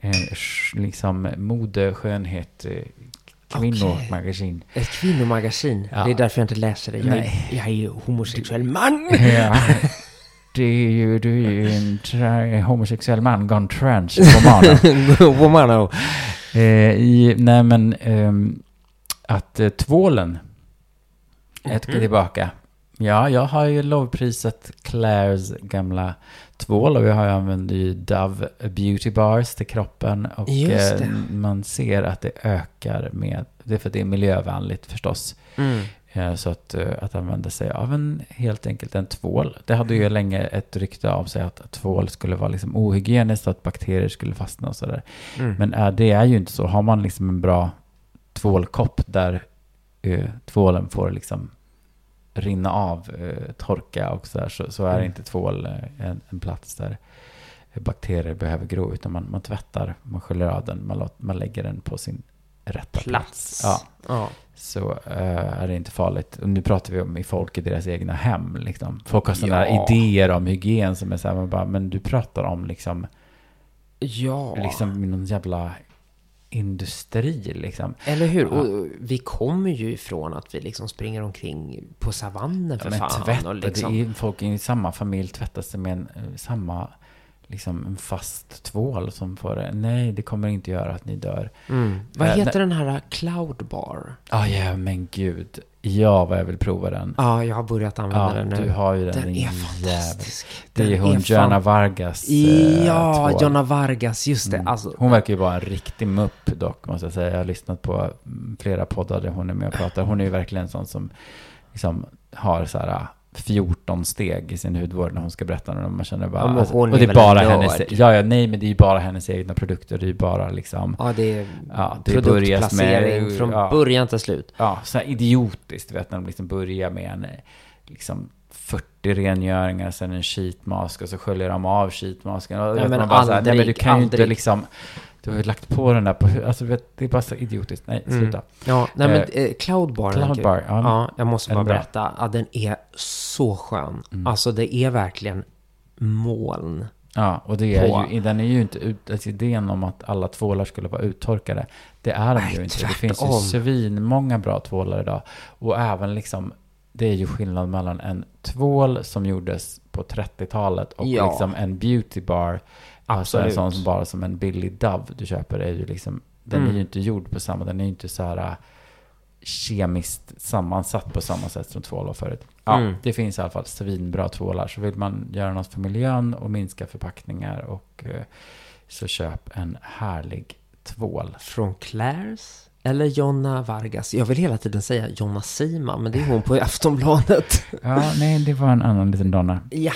Eh, liksom mode, skönhet, eh, kvinnomagasin. Ett kvinnomagasin. Ja. Det är därför jag inte läser det. Jag, är, Nej. jag är ju homosexuell man. (laughs) Ja. Det är ju, du är ju en tra- homosexuell man gone trans romanen. (laughs) Womano. eh, i, nej men, ehm, att eh, tvålen är Mhm. tillbaka. Ja, jag har ju lovprisat Claires gamla tvål och jag har använt ju Dove Beauty Bars till kroppen. Och eh, man ser att det ökar med, det är för att det är miljövänligt förstås. Mm. Eh, Så att, eh, att använda sig av en, helt enkelt en tvål. Det hade ju länge ett rykte av sig att tvål skulle vara liksom ohygieniskt att bakterier skulle fastna och sådär. Mm. Men äh, det är ju inte så. Har man liksom en bra tvålkopp där eh, tvålen får liksom rinna av, eh, torka och sådär, så, så är Mm. inte tvål eh, en, en plats där bakterier behöver gro, utan man, man tvättar, man sköljer av den, man, låt, man lägger den på sin rätta plats. Plats. Ja, Ja. så eh, är det inte farligt. Och nu pratar vi om i folk i deras egna hem. Liksom. Folk har sådana Ja. idéer om hygien som är så här, man bara, men du pratar om liksom, Ja. liksom någon jävla industri liksom. Eller hur? Ja. Och vi kommer ju ifrån att vi liksom springer omkring på savannen för Ja, men fan. tvätta, och liksom, det är, folk i samma familj tvättar sig med en, eh, samma, liksom en fast tvål som får det. Nej, det kommer inte göra att ni dör. mm. Vad Eh, heter den här Cloud Bar? Ja, ja, men gud. Ja, vad jag vill prova den. Ja, jag har börjat använda Ja, den nu. du har ju den. den är jävel. fantastisk. Det är hon, fan- Joanna Vargas. eh, Ja, tvål. Jonna Vargas, just det. Mm. Alltså, Hon verkar ju vara en riktig mupp dock, måste jag säga. Jag har lyssnat på mm, flera poddar där hon är med och pratar. Hon är ju verkligen en sån som liksom har så här 14 steg i sin hudvård när hon ska berätta när man känner bara... Ja, alltså, och det är bara en hennes... nörd. Ja, ja, nej, men det är ju bara hennes egna produkter. Det är ju bara liksom... ja, det är Ja, det produktplacering med... från ja, början till slut. Ja, så här idiotiskt, vet när de liksom börjar med en liksom 40 rengöringar, sen en sheetmask och så sköljer de av sheetmasken. Och Ja, men man bara så här, nej men du aldrig, kan ju inte aldrig. liksom, du har ju lagt på den där på alltså det är bara så idiotiskt. Nej, Mm. sluta. Ja, nej men Eh, eh, Cloud Bar. är Cloud kul. Bar, ja. Ja, jag måste bara den berätta. Ja, den är så skön. Mm. Alltså det är verkligen moln. Ja, och det är På. ju, den är ju inte ut, alltså idén om att alla tvålar skulle vara uttorkade, det är de Nej, ju inte. Det finns ju tvärtom. svin många bra tvålar idag. Och även liksom, det är ju skillnad mellan en tvål som gjordes på 30-talet och Ja. liksom en beauty bar. Alltså en Absolut. sån som bara som en billig Dove du köper är ju liksom, den Mm. är ju inte gjord på samma, den är ju inte så här äh, kemiskt sammansatt på samma sätt som tvål var förut. Ja, Mm. det finns i alla fall svinbra tvålar. Så vill man göra något för miljön och minska förpackningar och eh, så köp en härlig tvål. Från Claire's eller Jonna Vargas. Jag vill hela tiden säga Jonna Sima, men det är hon på (laughs) Aftonbladet. Ja, nej, det var en annan liten donna. ja.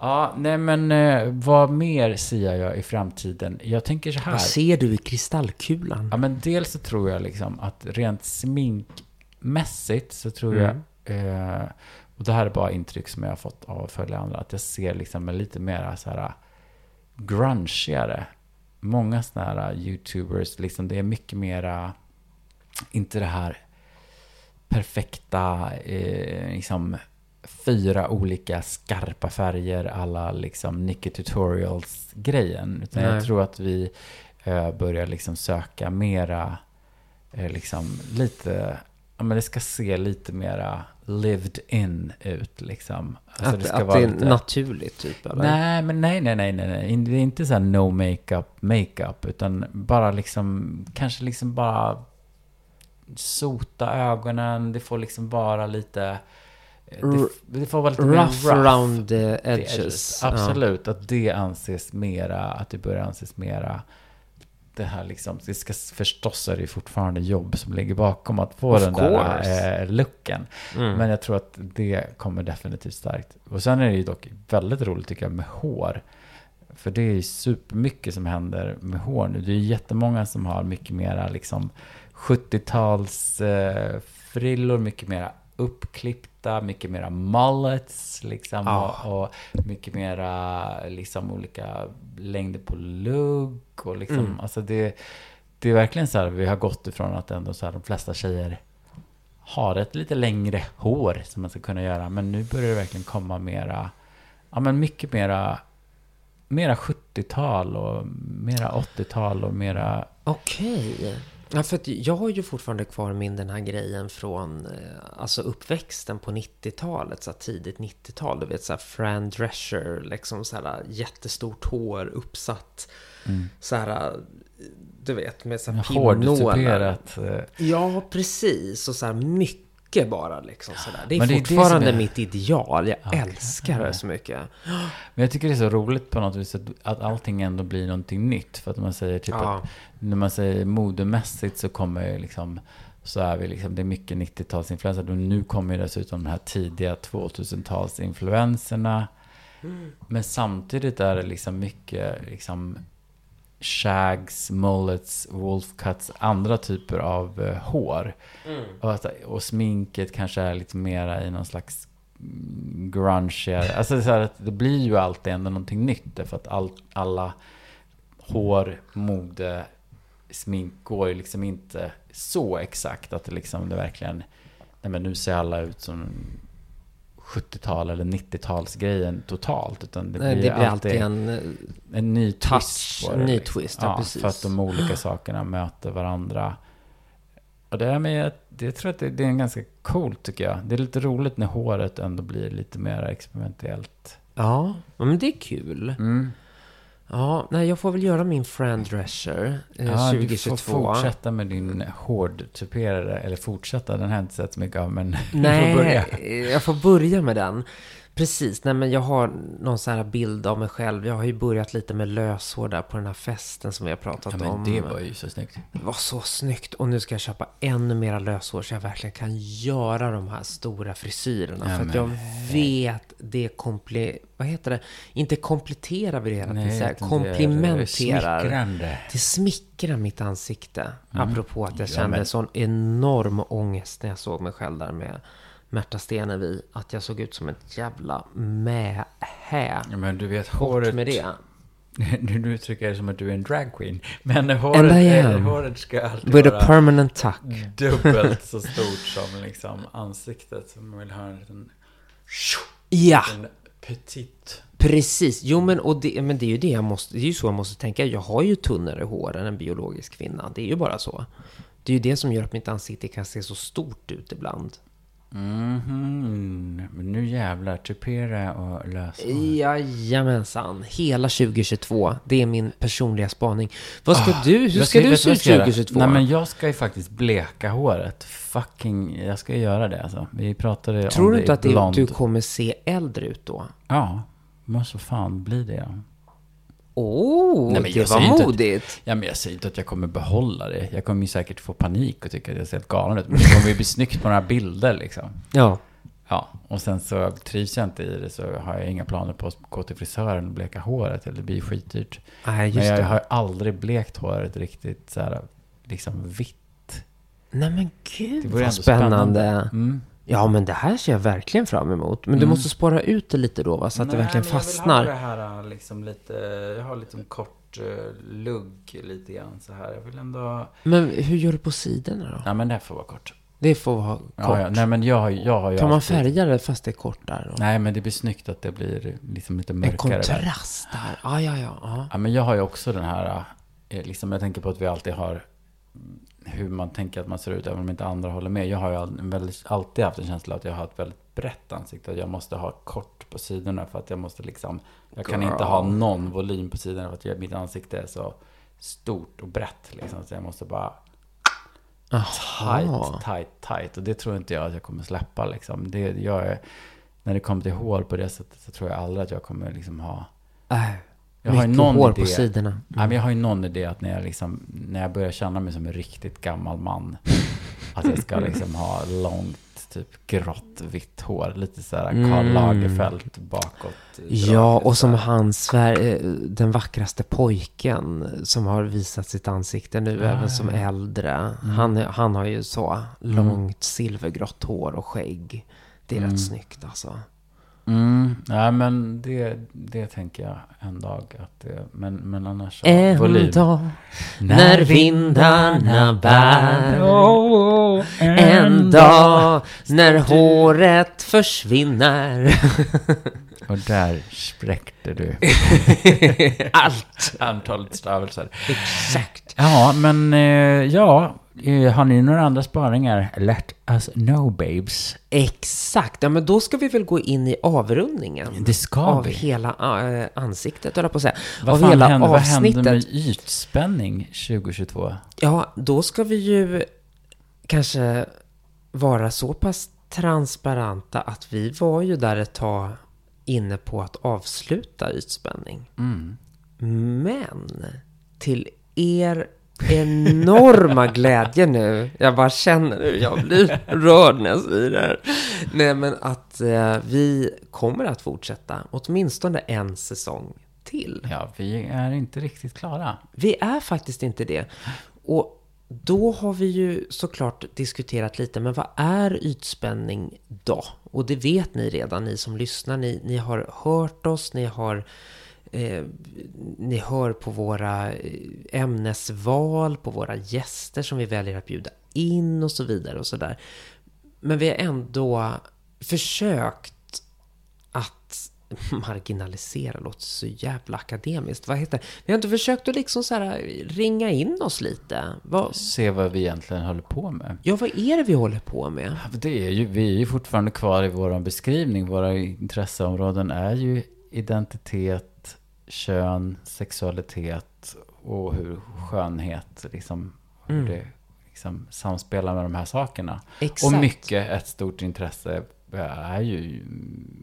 Ja, nej men eh, vad mer ser jag i framtiden? Jag tänker så här. Vad ser du i kristallkulan? Ja, men dels så tror jag liksom att rent sminkmässigt så tror jag, eh, och det här är bara intryck som jag har fått av att följa andra, att jag ser liksom en lite mer så här grungigare. Många sådana här YouTubers, liksom det är mycket mera, inte det här perfekta, eh, liksom fyra olika skarpa färger alla liksom Nicky Tutorials-grejen. Utan Nej. jag tror att vi eh, börjar liksom söka mera, eh, liksom lite, ja men det ska se lite mera lived in ut liksom. Alltså, att ska att det är lite- naturligt, typ? Eller? Nej, men nej, nej, nej, nej, nej. Det är inte så här no makeup, makeup, utan bara liksom, kanske liksom bara sota ögonen. Det får liksom vara lite, det, R- det får vara lite mer Rough, rough. around the the edges. Ja. Absolut, att det anses mera, att det börjar anses mera det här liksom, det ska, förstås är det fortfarande jobb som ligger bakom att få Of den course. där eh, looken. Mm. Men jag tror att det kommer definitivt starkt. Och sen är det ju dock väldigt roligt tycker jag med hår. För det är ju supermycket som händer med hår nu. Det är ju jättemånga som har mycket mera liksom 70-tals eh, frillor, mycket mera uppklippta, mycket mera mullets liksom. Ja. Och, och mycket mera liksom olika längder på lugg och liksom, Mm. alltså det, det är verkligen så här, vi har gått ifrån att ändå så här de flesta tjejer har ett lite längre hår som man ska kunna göra. Men nu börjar det verkligen komma mera, ja men mycket mera, mera 70-tal och mera 80-tal och mera, Okej. Ja, för jag har ju fortfarande kvar min den här grejen från eh, alltså uppväxten på 90-talet, så tidigt 90-tal. Du vet så här Fran Drescher, liksom så här jättestort hår uppsatt. Så här, du vet, med så här pinnålar. Ja, precis. Och så här mycket bara liksom sådär. Det är det fortfarande är- mitt ideal. Jag Okej. älskar det så mycket. Men jag tycker det är så roligt på något vis att, att allting ändå blir någonting nytt. För att man säger typ Ja. att när man säger modemässigt så kommer ju liksom så är vi liksom, det är mycket 90-talsinfluenser. Och nu kommer ju dessutom de här tidiga 2000-talsinfluenserna. Men samtidigt är det liksom mycket liksom shags, mullets, wolfcuts, andra typer av eh, hår. Och, att, och sminket kanske är lite mera i någon slags mm, grunge. Alltså så att det blir ju alltid ändå någonting nytt. Därför att all, alla hår, mode, smink går ju liksom inte så exakt att det liksom det verkligen, nej men nu ser alla ut som 70-tal eller 90-talsgrejen totalt. Utan det Nej, blir, det blir alltid alltid en... en ny touch, en det. ny liksom. twist, ja, precis. För att de olika sakerna möter varandra. Och det, är med, jag tror att det, det är en ganska coolt tycker jag. Det är lite roligt när håret ändå blir lite mer experimentellt. Ja, men det är kul. Mm. Ja, nej, jag får väl göra min Fran Drescher eh, Ja, du 2022. får fortsätta med din hårdtuperade, eller fortsätta, den har jag inte sett så mycket av, men (laughs) du får Nej, börja. jag får börja med den. Precis, nej men jag har någon sån här bild av mig själv. Jag har ju börjat lite med löshår där på den här festen som vi har pratat Ja, men om. det var ju så snyggt. Det var så snyggt. Och nu ska jag köpa ännu mera löshår så jag verkligen kan göra de här stora frisyrerna. Ja, för att men jag vet det komple... Vad heter det? Inte kompletterar vi det hela tiden. utan det. Smickrande. Smickrar mitt ansikte. Apropå att jag Ja, kände men- sån enorm ångest när jag såg mig själv där med Märta Stenevi. Att jag såg ut som ett jävla mähä. Ja, men du vet, Bort håret... med det. (laughs) Nu, nu tycker jag det som att du är en dragqueen. Men håret, I eh, håret ska alltid With a vara permanent tuck. dubbelt så stort som liksom ansiktet. Så man vill ha en liten, Ja, en petit. precis. Jo, men, och det, men det är ju det jag måste... Det är ju så jag måste tänka. Jag har ju tunnare hår än en biologisk kvinna. Det är ju bara så. Det är ju det som gör att mitt ansikte kan se så stort ut ibland. Mhm. Men nu jävlar, tupera och lösa. Jajamensan. Hela 2022. Det är min personliga spaning. Vad ska Ah, du, hur ska du se ut jag ska göra? 2022? Nej, men jag ska ju faktiskt bleka håret. Fucking, jag ska göra det alltså. Vi pratade Tror om du det inte i att det, du kommer se äldre ut då? Ja, men så fan blir det. Oh, Nej, men det var inte att- modigt. ja, men jag säger inte att jag kommer behålla det. Jag kommer ju säkert få panik och tycka att jag ser helt galen ut. Men det kommer ju bli snyggt på några bilder liksom. Ja. Ja, och sen så trivs jag inte i det så har jag inga planer på att gå till frisören och bleka håret. Eller det blir skitdyrt. Nej, just Men jag det. har aldrig blekt håret riktigt så här, liksom vitt. Nej men gud Det vad ändå spännande. Mm. Ja men det här ser jag verkligen fram emot. Men du Mm. måste spara ut det lite då va? Så att det verkligen fastnar. Jag vill ha det här liksom lite, jag har lite en kort uh, lugg lite grann så här. Jag vill ändå, Men hur gör du på sidorna då? nej men det får vara kort. Det får vara kort. Ja, ja, nej men jag har, jag har ju kan man alltid- färga det fast det är kort där? Då? Nej men det blir snyggt att det blir liksom lite en mörkare. där. kontrast där. Ah, ja, ja, ja. Ja, men jag har ju också den här, eh, liksom jag tänker på att vi alltid har hur man tänker att man ser ut, även om inte andra håller med. Jag har ju väldigt, alltid haft en känsla att jag har ett väldigt brett ansikte. Att jag måste ha kort på sidorna för att jag måste liksom, jag kan inte ha någon volym på sidorna för att jag, mitt ansikte är så stort och brett liksom. Så jag måste bara Aha. tight, tight, tight. Och det tror inte jag att jag kommer släppa liksom. Det, jag är, när det kommer till hår på det sättet så tror jag aldrig att jag kommer liksom ha Äh, jag har ju någon hår idé. på sidorna. Nej, men jag har ju någon idé att när jag, liksom, när jag börjar känna mig som en riktigt gammal man, (laughs) att jag ska liksom ha långt, typ grått, vitt hår. Lite så här Karl Mm. Lagerfeld bakåt. Ja, och som han, Sver- eh, den vackraste pojken som har visat sitt ansikte nu, Ah, även som ja. Mm. äldre. Han, han har ju så långt silvergrått hår och skägg. Det är Mm. rätt snyggt alltså. Mm, nej, men det, det tänker jag en dag. Att det, men, men annars... En volym. dag när vindarna bär En dag när håret försvinner (laughs) Och där spräckte du (laughs) Allt! antalet stavelser. Exakt. Ja, men eh, ja, har ni några andra spaningar? Let us know babes. Exakt. Ja, men då ska vi väl gå in i avrundningen. Det ska av vi. hela äh, ansiktet, höll jag på att säga. Vad av fan hela hände, vad avsnittet. hände med ytspänning 2022? Ja, då ska vi ju kanske vara så pass transparenta att vi var ju där ett tag inne på att avsluta ytspänning. Mm. Men till er enorma glädje nu, jag bara känner nu, jag blir rörd när jag säger det här. Nej men att eh, vi kommer att fortsätta åtminstone en säsong till. Ja, vi är inte riktigt klara. Vi är faktiskt inte det. Och då har vi ju såklart diskuterat lite, men vad är ytspänning då? Och det vet ni redan, ni som lyssnar. Ni, ni har hört oss, ni har eh, ni hör på våra eh, ämnesval, på våra gäster som vi väljer att bjuda in och så vidare och så där. Men vi har ändå försökt att marginalisera, låter så jävla akademiskt. Vad heter det? Vi har inte försökt att liksom så här ringa in oss lite. Vad, Se vad vi egentligen håller på med. ja, vad är det vi håller på med? Det är ju, vi är ju fortfarande kvar i vår beskrivning. Våra intresseområden är ju identitet, kön, sexualitet och hur skönhet liksom, hur Mm. det liksom samspelar med de här sakerna. Exakt. Och mycket, ett stort intresse är ju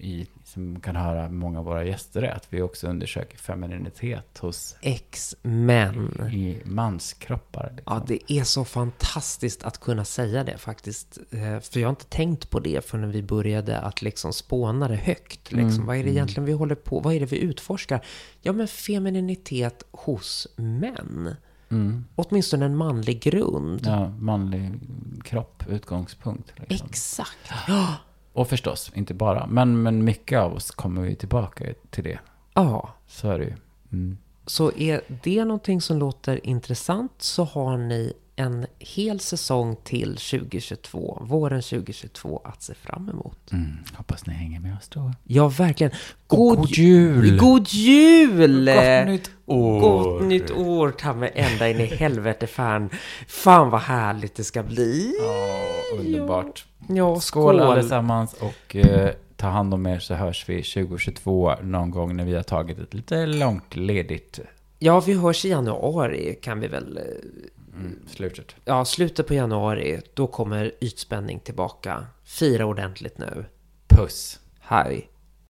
i, som kan höra många av våra gäster är att vi också undersöker femininitet hos X-Men. i manskroppar. Liksom. Ja, det är så fantastiskt att kunna säga det faktiskt. Eh, För jag har inte tänkt på det förrän vi började att liksom spåna det högt. Liksom. Mm, Vad är det egentligen vi håller på Vad är det vi utforskar? Ja, men femininitet hos män. Mm. Åtminstone en manlig grund. Ja, manlig kropp, utgångspunkt. Liksom. Exakt. (gasps) Ja. Och förstås, inte bara, men, men mycket av oss kommer vi tillbaka till det. ja. Så är det ju. Mm. Så är det någonting som låter intressant så har ni en hel säsong till 2022, våren 2022 att se fram emot. Mm. Hoppas ni hänger med oss då. Ja, verkligen. Och god jul! God jul! Gott nytt år! Gott nytt år, ta mig ända in i (laughs) helvete fan. Fan vad härligt det ska bli. Ja, underbart. Ja, Skål, skål. allesammans och eh, ta hand om er så hörs vi 2022 någon gång när vi har tagit ett lite långt ledigt Ja, vi hörs i januari kan vi väl... eh, mm, slutet. Ja, slutet på januari, då kommer ytspänning tillbaka. Fira ordentligt nu. Puss! Hej.